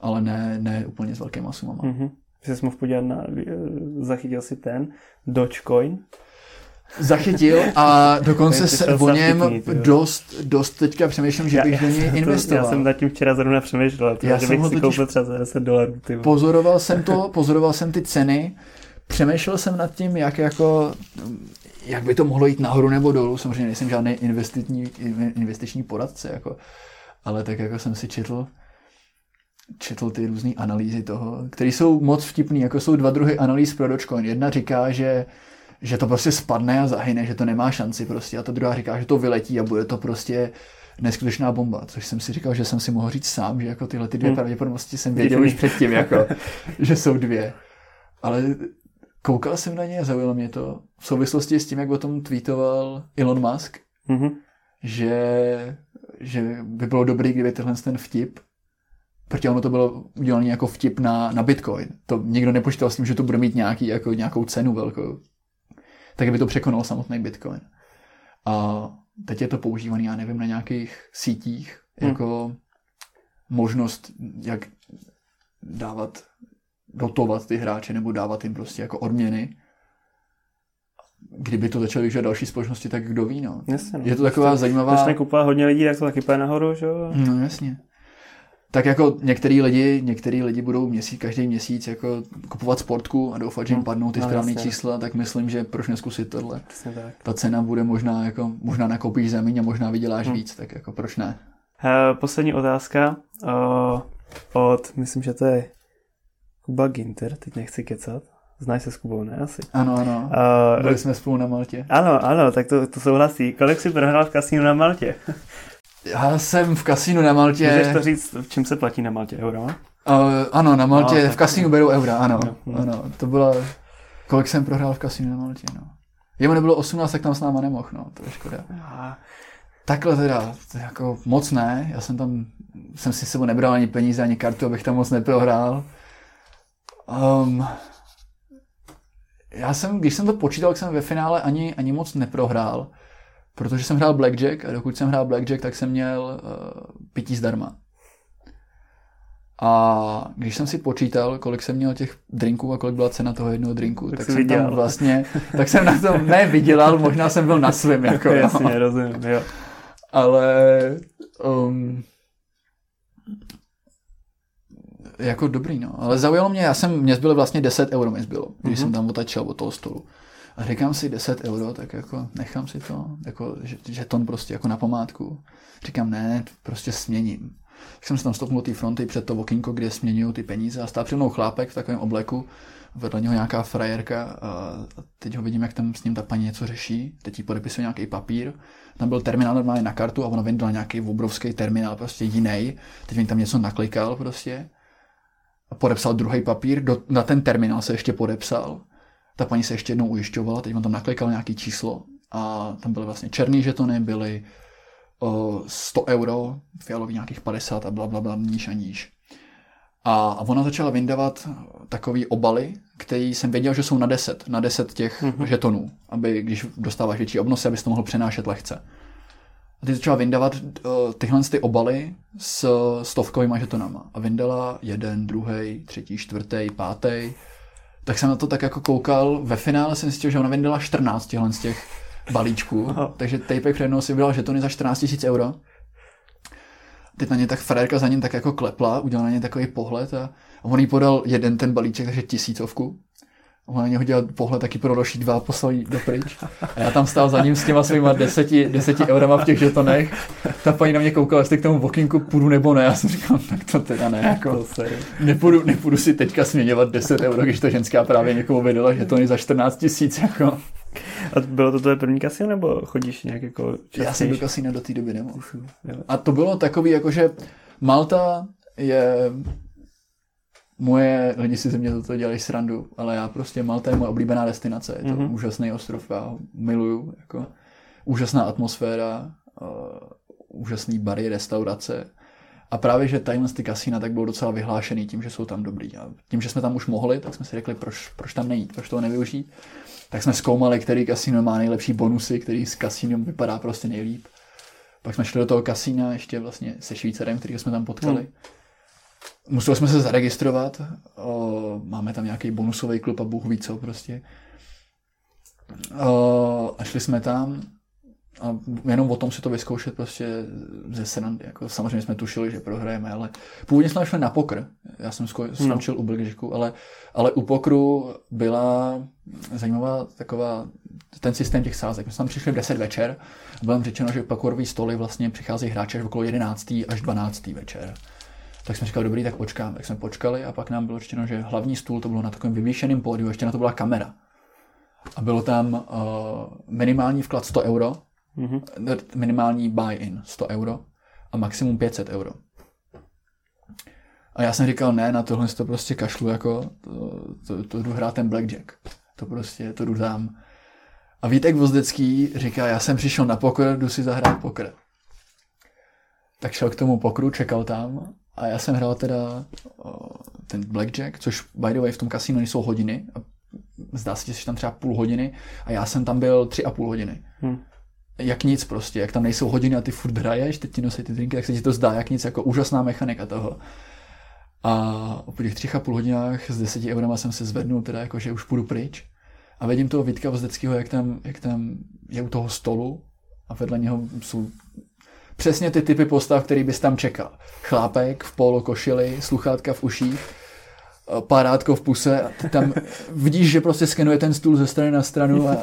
ale ne, ne úplně s velkýma sumama. Mhm. Že jsi mohl podívat na, eh, zachytil si ten Dogecoin. Zachytil a dokonce se o něm jo. dost, dost teďka přemýšlím, že bych do něj to- investoval. Já jsem nad tím včera zrovna přemýšlel, Já já že jsem bych si koupil třeba za 10 dolarů. Pozoroval jsem to, pozoroval jsem ty ceny, přemýšlel jsem nad tím, jak jako jak by to mohlo jít nahoru nebo dolů. Samozřejmě nejsem žádný investiční, investiční poradce, jako, ale tak jako jsem si četl, četl ty různé analýzy toho, které jsou moc vtipný, jako jsou dva druhy analýz pro Dogecoin. Jedna říká, že že to prostě spadne a zahyne, že to nemá šanci prostě a ta druhá říká, že to vyletí a bude to prostě neskutečná bomba, což jsem si říkal, že jsem si mohl říct sám, že jako tyhle ty dvě Hmm. pravděpodobnosti jsem věděl už předtím, jako, <laughs> že jsou dvě. Ale koukal jsem na ně a zaujalo mě to v souvislosti s tím, jak o tom tweetoval Elon Musk, Mhm. že, že by bylo dobrý, kdyby tenhle ten vtip, protože ono to bylo udělané jako vtip na, na Bitcoin. To nikdo nepočítal s tím, že to bude mít nějaký, jako, nějakou cenu velkou. Tak by to překonalo samotný Bitcoin. A teď je to používané, já nevím, na nějakých sítích, Hmm. jako možnost, jak dávat, dotovat ty hráče nebo dávat jim prostě jako odměny. Kdyby to začaly využívat další společnosti, tak kdo ví, no. Jasně, no. Je to taková zajímavá... Začne kupovat hodně lidí, tak to taky půjde nahoru, že jo? No jasně. Tak jako některý lidi, některý lidi budou měsíc, každý měsíc jako kupovat sportku a doufat, že jim Hmm. padnou ty No, správné čísla, tak myslím, že proč neskusit tohle. Tak. Ta cena bude možná jako, možná nakoupíš zemí a možná vyděláš Hmm. víc, tak jako proč ne? Uh, poslední otázka uh, od, myslím, že to je Kuba Ginter, teď nechci kecat. Znáš se s Kubou, ne? Asi. Ano, ano. Uh, Byli jsme spolu na Maltě. ano, ano, tak to, to souhlasí. Kolik jsi prohrál v kasínu na Maltě? Já jsem v kasínu na Maltě. Můžeš to říct, v čem se platí na Maltě? Eurama? Uh, ano, na Maltě, No, v kasínu berou eura, ano. Jo, hm. ano. To bylo, kolik jsem prohrál v kasínu na Maltě, no. Jemu nebylo 18, tak tam s náma nemohl, no, to je škoda. Takhle teda, to jako moc ne, já jsem tam, jsem si s sebou nebral ani peníze, ani kartu, abych tam moc neprohrál. Um, já jsem, když jsem to počítal, tak jsem ve finále ani, ani moc neprohrál, protože jsem hrál blackjack a dokud jsem hrál blackjack, tak jsem měl uh, pití zdarma. A když jsem si počítal, kolik jsem měl těch drinků a kolik byla cena toho jednoho drinku, Tak tak, jsem tam vlastně, <laughs> tak jsem na tom nevydělal, možná jsem byl na svém, jako, <laughs> no. jasně, rozumím, jo. ale um, jako dobrý, no. Ale zaujalo mě, já jsem, mě zbylo vlastně 10 euro mi zbylo, když Mhm. jsem tam otačil od toho stolu. A říkám si 10 euro, tak jako nechám si to, jako že, žeton prostě jako na památku. Říkám, ne, prostě směním. Tak jsem se tam stopnul té fronty před to okýnko, kde směňují ty peníze a stál před mnou chlápek v takovém obleku, vedle něho nějaká frajerka a teď ho vidím, jak tam s ním ta paní něco řeší, teď jí podepisuje nějaký papír, tam byl terminál normálně na kartu a ona vyndala nějaký obrovský terminál, prostě jiný, teď mi tam něco naklikal prostě. A podepsal druhý papír, do, na ten terminál se ještě podepsal, ta paní se ještě jednou ujišťovala, teď on tam naklikal nějaký číslo a tam byly vlastně černý žetony, byly o 100 euro, fialový nějakých 50 a bla, bla, bla, níž a níž. A, a ona začala vyndávat takový obaly, který jsem věděl, že jsou na 10, na 10 těch Mhm. mm-hmm. žetonů, aby když dostáváš větší obnosy, abys to mohl přenášet lehce. A ty začala vyndávat uh, tyhle ty obaly s stovkovými žetonama. A vyndala jeden, druhý, třetí, čtvrtý, pátý. Tak jsem na to tak jako koukal. Ve finále jsem zjistil, že ona vyndala 14 těchhle z těch balíčků. Aha. Takže Tejpek před si vydal žetony za 14 000 euro. Teď na ně tak frérka za ním tak jako klepla, udělala na ně takový pohled a on jí podal jeden ten balíček, takže tisícovku. On na něj hodil pohled, taky pro další dva poslal jí do pryč. A já tam stál za ním s těma svýma deseti, deseti eurama v těch žetonech. Ta paní na mě koukala, jestli k tomu okýnku půjdu nebo ne. Já jsem říkal, tak to teda ne. Jako, nepůjdu, nepůjdu si teďka směňovat 10 euro, když to ženská právě někomu vydala žetony za 14 tisíc. Jako. A bylo to tvoje první kasino, nebo chodíš nějak jako častěji? Já jsem do kasína do té doby nemohl. A to bylo takový, jakože Malta je moje, lidi si ze mě toto dělají srandu, ale já prostě, Malta je moje oblíbená destinace, je to mm-hmm. úžasný ostrov, já ho miluju, jako úžasná atmosféra, uh, úžasný bary, restaurace. A právě, že tadyhle ty kasína tak bylo docela vyhlášený tím, že jsou tam dobrý. A tím, že jsme tam už mohli, tak jsme si řekli, proč, proč tam nejít, proč toho nevyužít. Tak jsme zkoumali, který kasíno má nejlepší bonusy, který s kasínem vypadá prostě nejlíp. Pak jsme šli do toho kasína ještě vlastně se Švýcarem, který jsme tam potkali. Hmm. Museli jsme se zaregistrovat, o, máme tam nějaký bonusový klub a Bůh ví co prostě. O, a šli jsme tam a jenom o tom si to vyzkoušet prostě ze srandy. Jako samozřejmě jsme tušili, že prohrajeme, ale původně jsme šli na pokr. Já jsem no. skončil no. u Blackjacku, ale, ale u pokru byla zajímavá taková ten systém těch sázek. My jsme tam přišli v 10 večer a bylo řečeno, že pokorový stoly vlastně přicházejí hráči až okolo 11. až 12. večer. Tak jsme říkali, dobrý, tak počkám. Tak jsme počkali a pak nám bylo řečeno, že hlavní stůl to bylo na takovém vyvěšeném pódiu, ještě na to byla kamera. A bylo tam uh, minimální vklad 100 euro, mm-hmm. minimální buy-in 100 euro a maximum 500 euro. A já jsem říkal, ne, na tohle to prostě kašlu, jako to, to, to jdu hrát ten blackjack. To prostě, to jdu dám. A Vítek Vozdecký říká, já jsem přišel na pokr, jdu si zahrát pokr. Tak šel k tomu pokru, čekal tam a já jsem hrál teda ten blackjack, což by the way v tom kasínu nejsou hodiny. A zdá se, že jsi tam třeba půl hodiny a já jsem tam byl tři a půl hodiny. Hmm. Jak nic prostě, jak tam nejsou hodiny a ty furt hraješ, teď ti nosí ty drinky, tak se ti to zdá jak nic, jako úžasná mechanika toho. A po těch třech a půl hodinách s deseti eurama jsem se zvednul, teda jako, že už půjdu pryč. A vidím toho Vítka Vozdeckého, jak tam, jak tam je u toho stolu a vedle něho jsou přesně ty typy postav, který bys tam čekal. Chlápek v polo košili, sluchátka v uších, parátko v puse a ty tam <laughs> vidíš, že prostě skenuje ten stůl ze strany na stranu a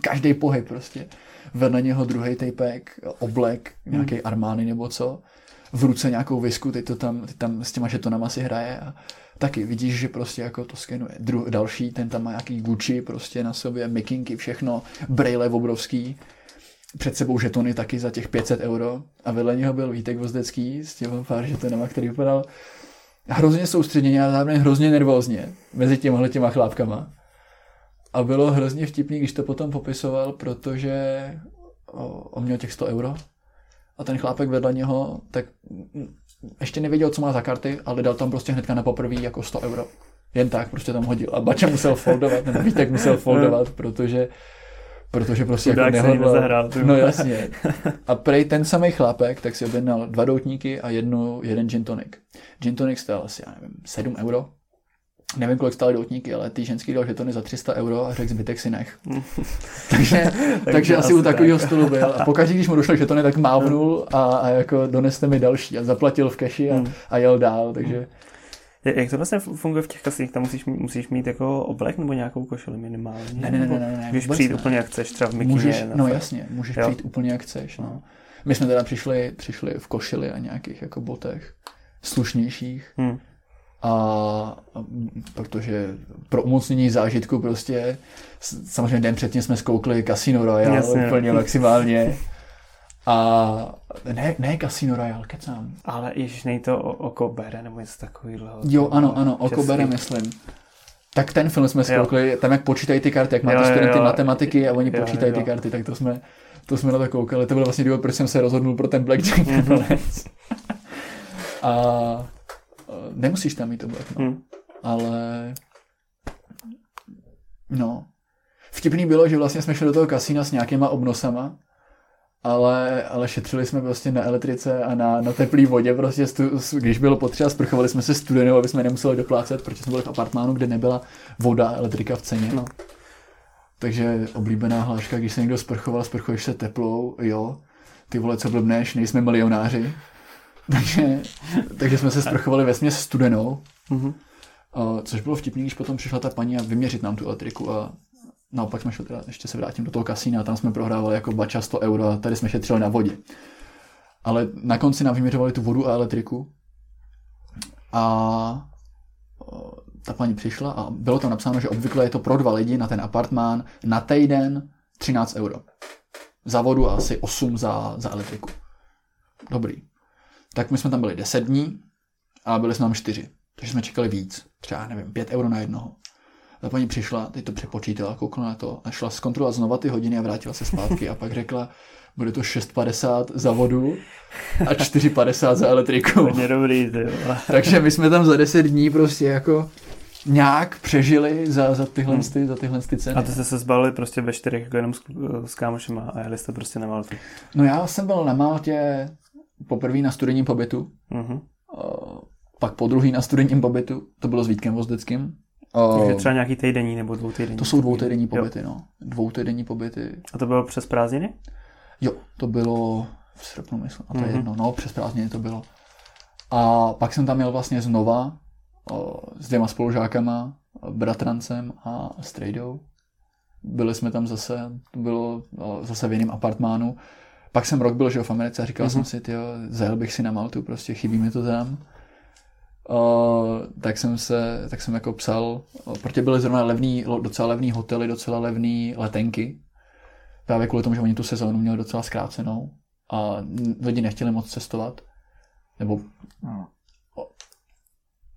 každý pohyb prostě. Vedle něho druhý typek, oblek, nějaký armány nebo co, v ruce nějakou visku, ty to tam, ty tam s těma žetonama si hraje a taky vidíš, že prostě jako to skenuje. Dru, další, ten tam má nějaký Gucci prostě na sobě, mikinky, všechno, brejle obrovský, před sebou žetony taky za těch 500 euro a vedle něho byl Vítek Vozdecký s těma pár žetonama, který vypadal hrozně soustředěně a zároveň hrozně nervózně mezi těma těma chlápkama. A bylo hrozně vtipný, když to potom popisoval, protože on měl těch 100 euro a ten chlápek vedle něho, tak ještě nevěděl, co má za karty, ale dal tam prostě hnedka na poprvé jako 100 euro. Jen tak prostě tam hodil. A Bača musel foldovat, nebo Vítek musel foldovat, <laughs> protože protože prostě Chudák jako nehodlal. nezahrál, no jasně. <laughs> A prej ten samý chlápek, tak si objednal dva doutníky a jednu, jeden gin tonic. Gin tonic stál asi, já nevím, 7 euro. Nevím, kolik stály doutníky, ale ty ženský dal žetony za 300 euro a řekl zbytek si nech. <laughs> takže, <laughs> takže asi u takového stolu byl. A pokaždé, když mu došly žetony, tak mávnul a, a jako doneste mi další a zaplatil v keši a, hmm. a jel dál. Takže jak to vlastně funguje v těch kasích? Tam musíš, musíš mít jako oblek nebo nějakou košili minimálně? Ne, ne, ne, ne, ne, ne Můžeš přijít ne. úplně jak chceš, třeba v mikině. Můžeš, no fakt. jasně, můžeš jo. přijít úplně jak chceš. No. My jsme teda přišli, přišli v košili a nějakých jako botech slušnějších. Hmm. A, protože pro umocnění zážitku prostě samozřejmě den předtím jsme zkoukli Casino Royale Jasně. úplně maximálně. <laughs> A ne, ne Casino Royale, kecám. Ale ježiš, nej to Okobere nebo něco takového. Jo, ano, ano, Okobere myslím. Tak ten film jsme zkoukli, tam jak počítají ty karty, jak máte studenty matematiky a oni jo, počítají jo. ty karty, tak to jsme, to jsme na to koukali. To byl vlastně důvod, proč jsem se rozhodnul pro ten Blackjack mm-hmm. a nemusíš tam mít oblek, no. Mm. Ale no. Vtipný bylo, že vlastně jsme šli do toho kasína s nějakýma obnosama ale, ale šetřili jsme prostě na elektrice a na, na teplé vodě, prostě stu, když bylo potřeba, sprchovali jsme se studenou, aby jsme nemuseli doplácet, protože jsme byli v apartmánu, kde nebyla voda, elektrika v ceně. No. Takže oblíbená hláška, když se někdo sprchoval, sprchuješ se teplou, jo, ty vole, co blbneš, nejsme milionáři. <laughs> takže, takže jsme se sprchovali ve směs studenou, mm-hmm. což bylo vtipný, když potom přišla ta paní a vyměřit nám tu elektriku a Naopak jsme šli teda, ještě se vrátím do toho kasína, tam jsme prohrávali jako bača 100 euro a tady jsme šetřili na vodě. Ale na konci nám vyměřovali tu vodu a elektriku a ta paní přišla a bylo tam napsáno, že obvykle je to pro dva lidi na ten apartmán na týden 13 euro. Za vodu a asi 8 za, za elektriku. Dobrý. Tak my jsme tam byli 10 dní a byli jsme tam 4. Takže jsme čekali víc. Třeba, nevím, 5 euro na jednoho. Ta paní přišla, teď to přepočítala, koukla na to a šla zkontrolovat znova ty hodiny a vrátila se zpátky a pak řekla, bude to 6,50 za vodu a 4,50 za elektriku. Hodně dobrý, ty. Takže my jsme tam za 10 dní prostě jako nějak přežili za, za, tyhle, Hmm. ty, za tyhle ty ceny. A ty jste se zbalili prostě ve čtyřech jako jenom s, s kámošema a jeli jste prostě na Maltu. No já jsem byl na Maltě poprvé na studijním pobytu, Mhm. uh, pak po druhý na studijním pobytu, to bylo s Vítkem Vozdeckým. Takže třeba nějaký týdenní nebo dvou týdenní. to jsou dvoutýdenní Jo. pobyty, no. Dvoutýdenní pobyty. A to bylo přes prázdniny? Jo, to bylo v srpnu, myslím, a to je Mhm. jedno, no, přes prázdniny to bylo. A pak jsem tam měl vlastně znova o, s dvěma spolužákama, bratrancem a strejdou. Byli jsme tam zase, to bylo o, zase v jiném apartmánu. Pak jsem rok byl, že jo, v Americe a říkal Mhm. jsem si, tyjo, zajel bych si na Maltu, prostě chybí mi to tam. Tak jsem se, tak jsem jako psal, protože byly zrovna levný, docela levný hotely, docela levný letenky, právě kvůli tomu, že oni tu sezónu měli docela zkrácenou a lidi nechtěli moc cestovat, nebo o,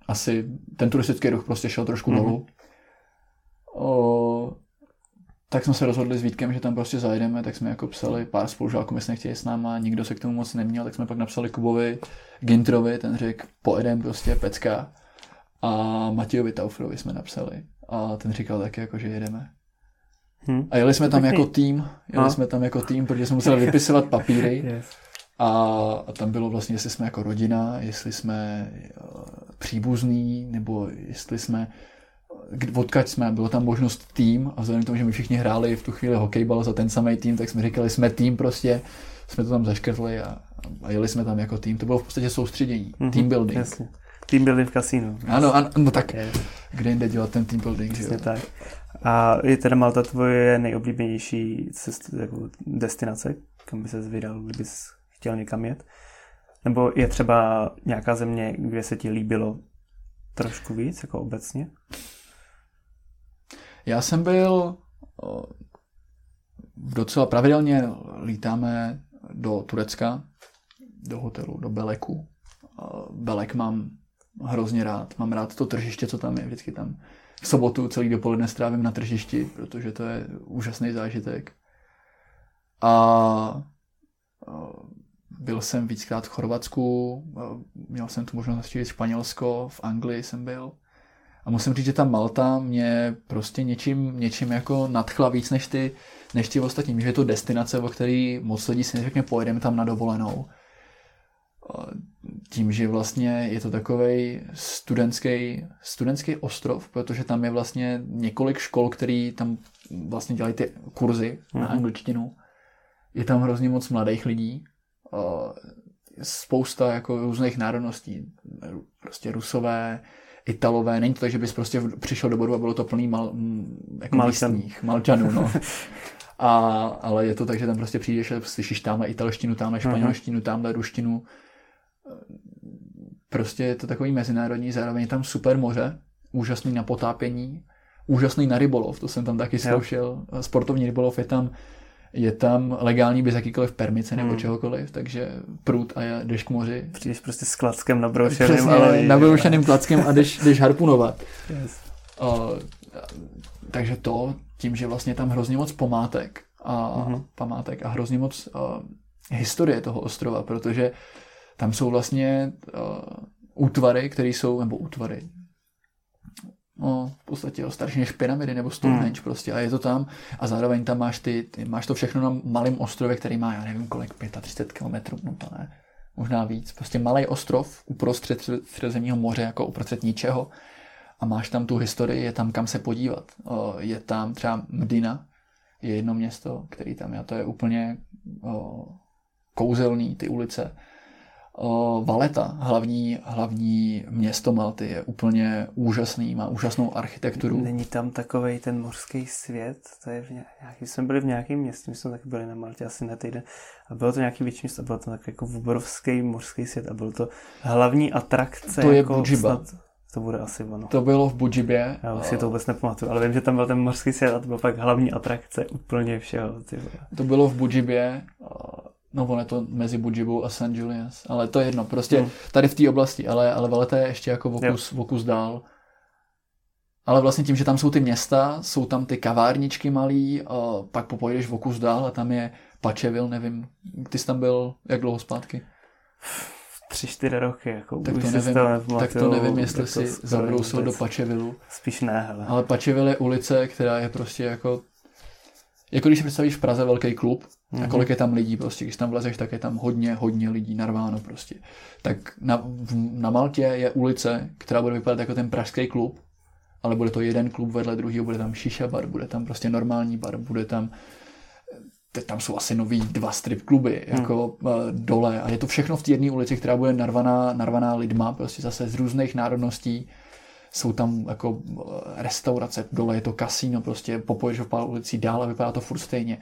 asi ten turistický ruch prostě šel trošku Mhm. dolů. O, tak jsme se rozhodli s Vítkem, že tam prostě zajedeme, tak jsme jako psali pár spolužáků, my jsme nechtěli s náma, nikdo se k tomu moc neměl, tak jsme pak napsali Kubovi, Gintrovi, ten řekl, pojedem prostě pecka. A Matějovi Taufrovi jsme napsali. A ten říkal taky, jako, že jedeme. Hm. A jeli jsme tam jako tým, jeli A? jsme tam jako tým, protože jsme museli vypisovat papíry <laughs> Yes. a, a tam bylo vlastně, jestli jsme jako rodina, jestli jsme eh, příbuzní, nebo jestli jsme, odkaď jsme, bylo tam možnost tým a vzhledem k tomu, že my všichni hráli v tu chvíli hokejbal za ten samý tým, tak jsme říkali, jsme tým prostě, jsme to tam zaškrtli a, a jeli jsme tam jako tým. To bylo v podstatě soustředění, Mhm, team building. Jasně. Team building v kasínu. Ano, ano, no tak Yes. kde jinde dělat ten team building? Přesně tak. A je teda Malta tvoje nejoblíbenější cest, jako destinace, kam by se vydal, kdybys chtěl někam jet? Nebo je třeba nějaká země, kde se ti líbilo trošku víc, jako obecně? Já jsem byl docela pravidelně lítáme do Turecka, do hotelu, do Beleku. Belek mám hrozně rád. Mám rád to tržiště, co tam je. Vždycky tam v sobotu celý dopoledne strávím na tržišti, protože to je úžasný zážitek. A byl jsem víckrát v Chorvatsku, měl jsem tu možnost navštívit Španělsko, v Anglii jsem byl. A musím říct, že ta Malta mě prostě něčím, něčím jako nadchla víc než ty, než ty ostatní. Že je to destinace, o který moc lidí si neřekne, pojedeme tam na dovolenou. Tím, že vlastně je to takový studentský, studentský ostrov, protože tam je vlastně několik škol, který tam vlastně dělají ty kurzy na Mhm. angličtinu. Je tam hrozně moc mladých lidí. Spousta jako různých národností. Prostě rusové, Italové, není to tak, že bys prostě přišel do bodu a bylo to plný mal, jako Malčanů. místních, malčanů, no. <laughs> A, ale je to tak, že tam prostě přijdeš a slyšíš tamhle italštinu, tamhle Mhm. španělštinu, tamhle ruštinu. Prostě je to takový mezinárodní, zároveň je tam super moře, úžasný na potápění, úžasný na rybolov, to jsem tam taky zkoušel. Sportovní rybolov je tam, je tam legální bez jakýkoliv permice nebo Hmm. čehokoliv, takže prut a já- jdeš k moři. Přijdeš prostě s klackem nabroušeným. Přesně, ale- nabroušeným klackem a jdeš, jdeš harpunovat. Yes. Uh, takže to, tím, že vlastně tam hrozně moc památek a, Mhm. památek a hrozně moc uh, historie toho ostrova, protože tam jsou vlastně uh, útvary, které jsou, nebo útvary, no, v podstatě jo, starší než pyramidy nebo Stonehenge Hmm. prostě a je to tam a zároveň tam máš ty, ty máš to všechno na malém ostrově, který má, já nevím kolik, 35 km, no to ne, možná víc, prostě malý ostrov uprostřed střed- středozemního moře, jako uprostřed ničeho a máš tam tu historii, je tam kam se podívat. O, Je tam třeba Mdina, je jedno město, který tam je, a to je úplně o, kouzelný, ty ulice. O, Valeta, hlavní, hlavní město Malty, je úplně úžasný, má úžasnou architekturu. Není tam takový ten mořský svět, to je v nějaký, jsme byli v nějakém městě, my jsme taky byli na Maltě asi na týden a bylo to nějaký větší město, bylo to tak jako obrovský mořský svět a byl to hlavní atrakce. To je jako Budžiba. snad To bude asi ono. To bylo v Budžibě. Já už si to vůbec nepamatuju, ale vím, že tam byl ten mořský svět a to byl fakt hlavní atrakce úplně všeho. Ty vole. To bylo v Budžibě. No, ono je to mezi Budžibou a St. Julius. Ale to je jedno. Prostě Hmm. tady v té oblasti. Ale, ale Valeta je ještě jako vokus, vokus dál. Ale vlastně tím, že tam jsou ty města, jsou tam ty kavárničky malý, a pak popojdeš vokus dál a tam je Pačevil, nevím. Ty jsi tam byl jak dlouho zpátky? Tři, čtyři roky, jako Tak to nevím, tak to nevím, jestli tak to si zabrousil do. Pačevilu. Spíš ne, hele. Ale Pačevil je ulice, která je prostě jako... Jako když si představíš v Praze velký klub, a kolik je tam lidí prostě, když tam vlezeš, tak je tam hodně, hodně lidí narváno prostě. Tak na, v- na Maltě je ulice, která bude vypadat jako ten pražský klub, ale bude to jeden klub vedle druhého, bude tam šiša bar, bude tam prostě normální bar, bude tam teď tam jsou asi nový dva strip kluby jako uh, dole a je to všechno v té jedné ulici, která bude narvaná, narvaná lidma, prostě zase z různých národností. Jsou tam jako eh, restaurace, dole je to kasíno, prostě popoješ ho pár ulicí dál a vypadá to furt stejně.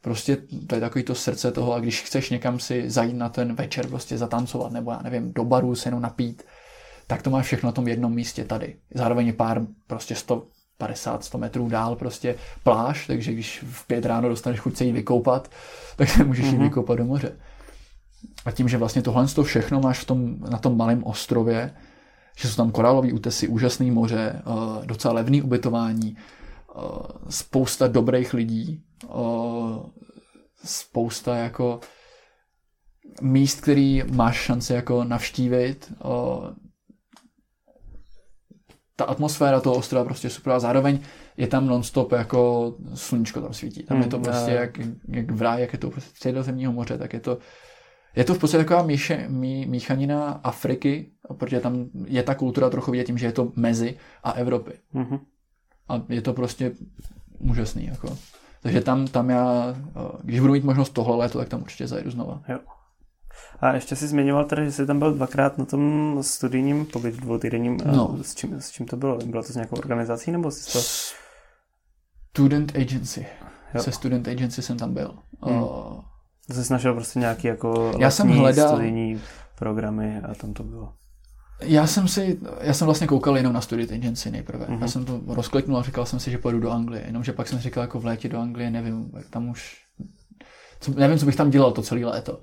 Prostě to je takový to srdce toho a když chceš někam si zajít na ten večer prostě zatancovat nebo já nevím, do baru se jenom napít, tak to máš všechno na tom jednom místě tady. Zároveň je pár prostě 150, 100 metrů dál prostě pláž, takže když v pět ráno dostaneš chuť se jít vykoupat, tak se můžeš jít vykoupat do moře. A tím, že vlastně tohle to všechno máš v tom, na tom malém ostrově, že jsou tam korálové útesy, úžasné moře, eh, docela levný ubytování, eh, spousta dobrých lidí, eh, spousta jako míst, který máš šanci jako navštívit. Ta atmosféra toho ostrova prostě je super a zároveň je tam nonstop jako sluníčko tam svítí. Tam je to Hmm, prostě jak, jak v ráji, jak je to prostě středozemního moře, tak je to je to v podstatě taková míše, mí, míchanina Afriky, protože tam je ta kultura trochu vidět tím, že je to mezi a Evropy. Mhm. A je to prostě úžasný. Jako. Takže tam, tam já, eh, když budu mít možnost tohle léto, tak tam určitě zajedu znova. Jo. A ještě si zmiňoval teda, že jsi tam byl dvakrát na tom studijním pobytu dvoutýdenním. A No. S čím, s čím to bylo? Bylo to s nějakou organizací nebo jsi to... Student agency. Jo. Se student agency jsem tam byl. Hmm. Uh, To jsi našel prostě nějaký jako Já jsem hledal- studijní programy a tam to bylo. já jsem si, já jsem vlastně koukal jenom na student agency nejprve. Mhm. Mm-hmm. Já jsem to rozkliknul a říkal jsem si, že pojedu do Anglie. Jenomže pak jsem říkal, jako v létě do Anglie, nevím, jak tam už, co, nevím, co bych tam dělal to celé léto.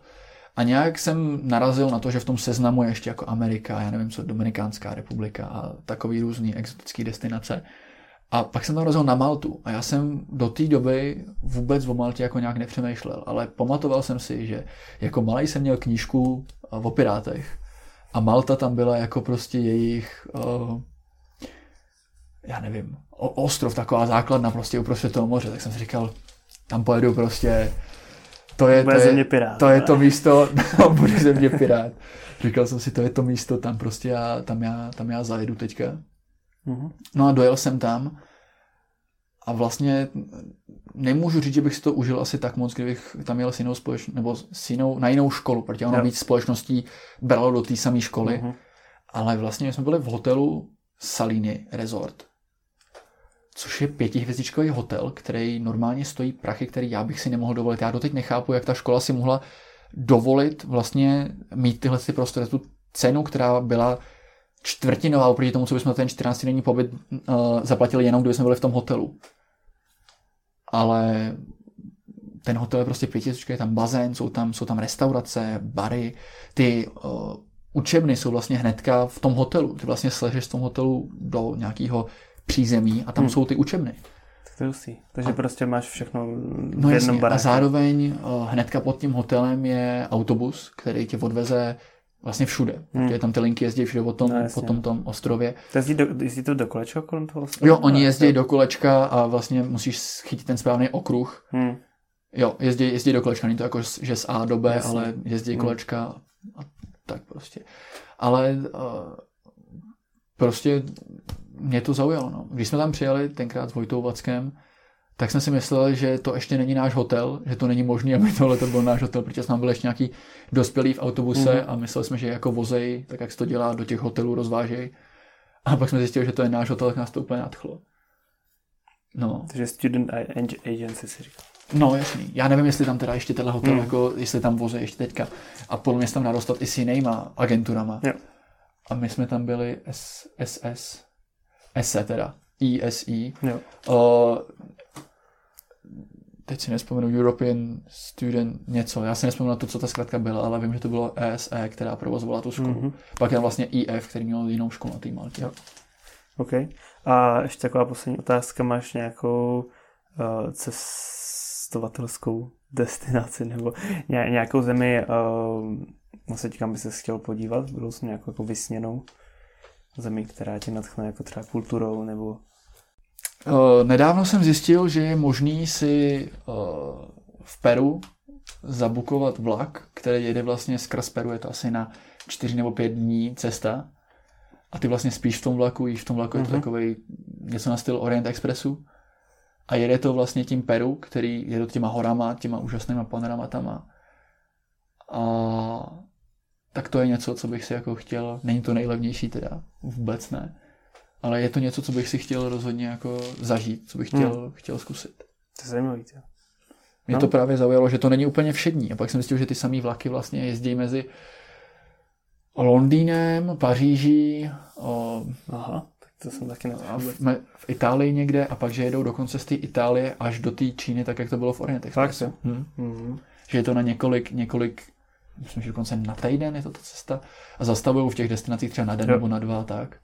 A nějak jsem narazil na to, že v tom seznamu je ještě jako Amerika, já nevím co, Dominikánská republika a takový různý exotický destinace. A pak jsem tam narazil na Maltu a já jsem do té doby vůbec o Maltě jako nějak nepřemýšlel, ale pamatoval jsem si, že jako malý jsem měl knížku eh, o pirátech a Malta tam byla jako prostě jejich, uh, já nevím, ostrov, taková základna prostě uprostřed toho moře, tak jsem si říkal, tam pojedu prostě, to je, to je, země pirát. to je to místo, <laughs> no, bude země pirát. Říkal jsem si, to je to místo, tam prostě já, tam já, tam já zajedu teďka. Mhm. No a dojel jsem tam a vlastně nemůžu říct, že bych si to užil asi tak moc, kdybych tam jel s jinou společností, nebo s jinou, na jinou školu, protože ono víc společností bralo do té samé školy, Mhm. ale vlastně my jsme byli v hotelu Salini Resort, což je pětihvězdičkový hotel, který normálně stojí prachy, který já bych si nemohl dovolit. Já doteď nechápu, jak ta škola si mohla dovolit vlastně mít tyhle ty prostory, tu cenu, která byla čtvrtinová oproti tomu, co bychom ten 14 denní pobyt uh, zaplatili jenom, kdyby jsme byli v tom hotelu. Ale ten hotel je prostě pětihvězdičkový, je tam bazén, jsou tam, jsou tam restaurace, bary, ty uh, učebny jsou vlastně hnedka v tom hotelu. Ty vlastně sležeš z tom hotelu do nějakého přízemí a tam Hmm. jsou ty učebny. Tak to je hustý. Takže prostě máš všechno No v jasně, jednom a baráku. zároveň uh, hnedka pod tím hotelem je autobus, který tě odveze vlastně všude. Hmm. Hmm. Tam ty linky jezdí všude po tom, No, jasně. po tom, tom ostrově. To jezdí, do, jezdí to do kolečka kolem toho? ostrova? Jo, oni jezdí do kolečka a vlastně musíš chytit ten správný okruh. Hmm. Jo, jezdí, jezdí do kolečka, není to jako, že z A do B, Jasně. ale jezdí Hmm. kolečka a tak prostě. Ale uh, prostě mě to zaujalo. No. Když jsme tam přijeli tenkrát s Vojtou Vackem, tak jsem si myslel, že to ještě není náš hotel, že to není možné, aby tohle to byl náš hotel, protože jsme tam byli ještě nějaký dospělí v autobuse Mhm. a mysleli jsme, že jako vozej, tak jak se to dělá, do těch hotelů rozvážejí. A pak jsme zjistili, že to je náš hotel, tak nás to úplně nadchlo. No. Takže student ag- agency si říkal. No, jasný. Já nevím, jestli tam teda ještě tenhle hotel, hmm. jako jestli tam voze ještě teďka. A podle mě se tam dá dostat i s jinýma agenturama. Jo. a my jsme tam byli S, SS, SE teda, ESE. Jo. O, teď si nespomenu, European Student něco, já si nespomenu na to, co ta zkrátka byla, ale vím, že to bylo ESE, která provozovala tu školu. Mhm. Pak je vlastně IF, který měl jinou školu na té Maltě. Jo. OK. A ještě taková poslední otázka. Máš nějakou uh, cestovatelskou destinaci nebo ně, nějakou zemi, uh, vlastně kam by se chtěl podívat v budoucnu, nějakou jako vysněnou zemi, která tě natchne jako třeba kulturou nebo nedávno jsem zjistil, že je možný si o, v Peru zabukovat vlak, který jede vlastně skrz Peru, je to asi na čtyři nebo pět dní cesta. A ty vlastně spíš v tom vlaku, jíš v tom vlaku, mm-hmm. je to Mhm. takový něco na styl Orient Expressu. A jede to vlastně tím Peru, který jede těma horama, těma úžasnýma panoramatama. A tak to je něco, co bych si jako chtěl, není to nejlevnější teda, vůbec ne. Ale je to něco, co bych si chtěl rozhodně jako zažít, co bych chtěl, hmm. chtěl zkusit. to je zajímavý. tě. Mě No. to právě zaujalo, že to není úplně všední. A pak jsem zjistil, že ty samý vlaky vlastně jezdí mezi Londýnem, Paříží, o, Aha, tak to jsem taky a v, me, v Itálii někde a pak, že jedou dokonce z té Itálie až do té Číny, tak jak to bylo v Orient Expressu. jo? Hm. Mhm. Že je to na několik, několik, myslím, že dokonce na týden je to ta cesta a zastavují v těch destinacích třeba na den Jo. nebo na dva tak.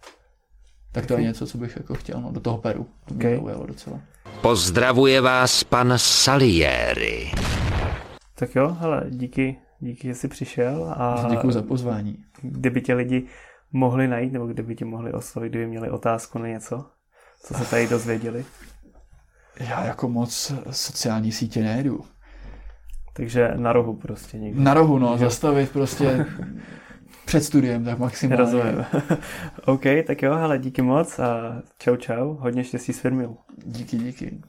Tak to je něco, co bych jako chtěl, no, do toho Peru. To mě Ok. zaujalo docela. Pozdravuje vás pan Salieri. Tak jo, hele, díky, díky, že jsi přišel a Děkuji za pozvání. kdyby tě lidi mohli najít, nebo kdyby tě mohli oslovit, kdyby měli otázku na něco, co se tady dozvěděli. Já jako moc sociální sítě nejedu. Takže na rohu prostě někde. Na rohu, no, zastavit prostě <laughs> před studiem, tak maximálně. Rozumím. <laughs> OK, tak jo, hele, díky moc a čau čau, hodně štěstí s firmou. Díky, díky.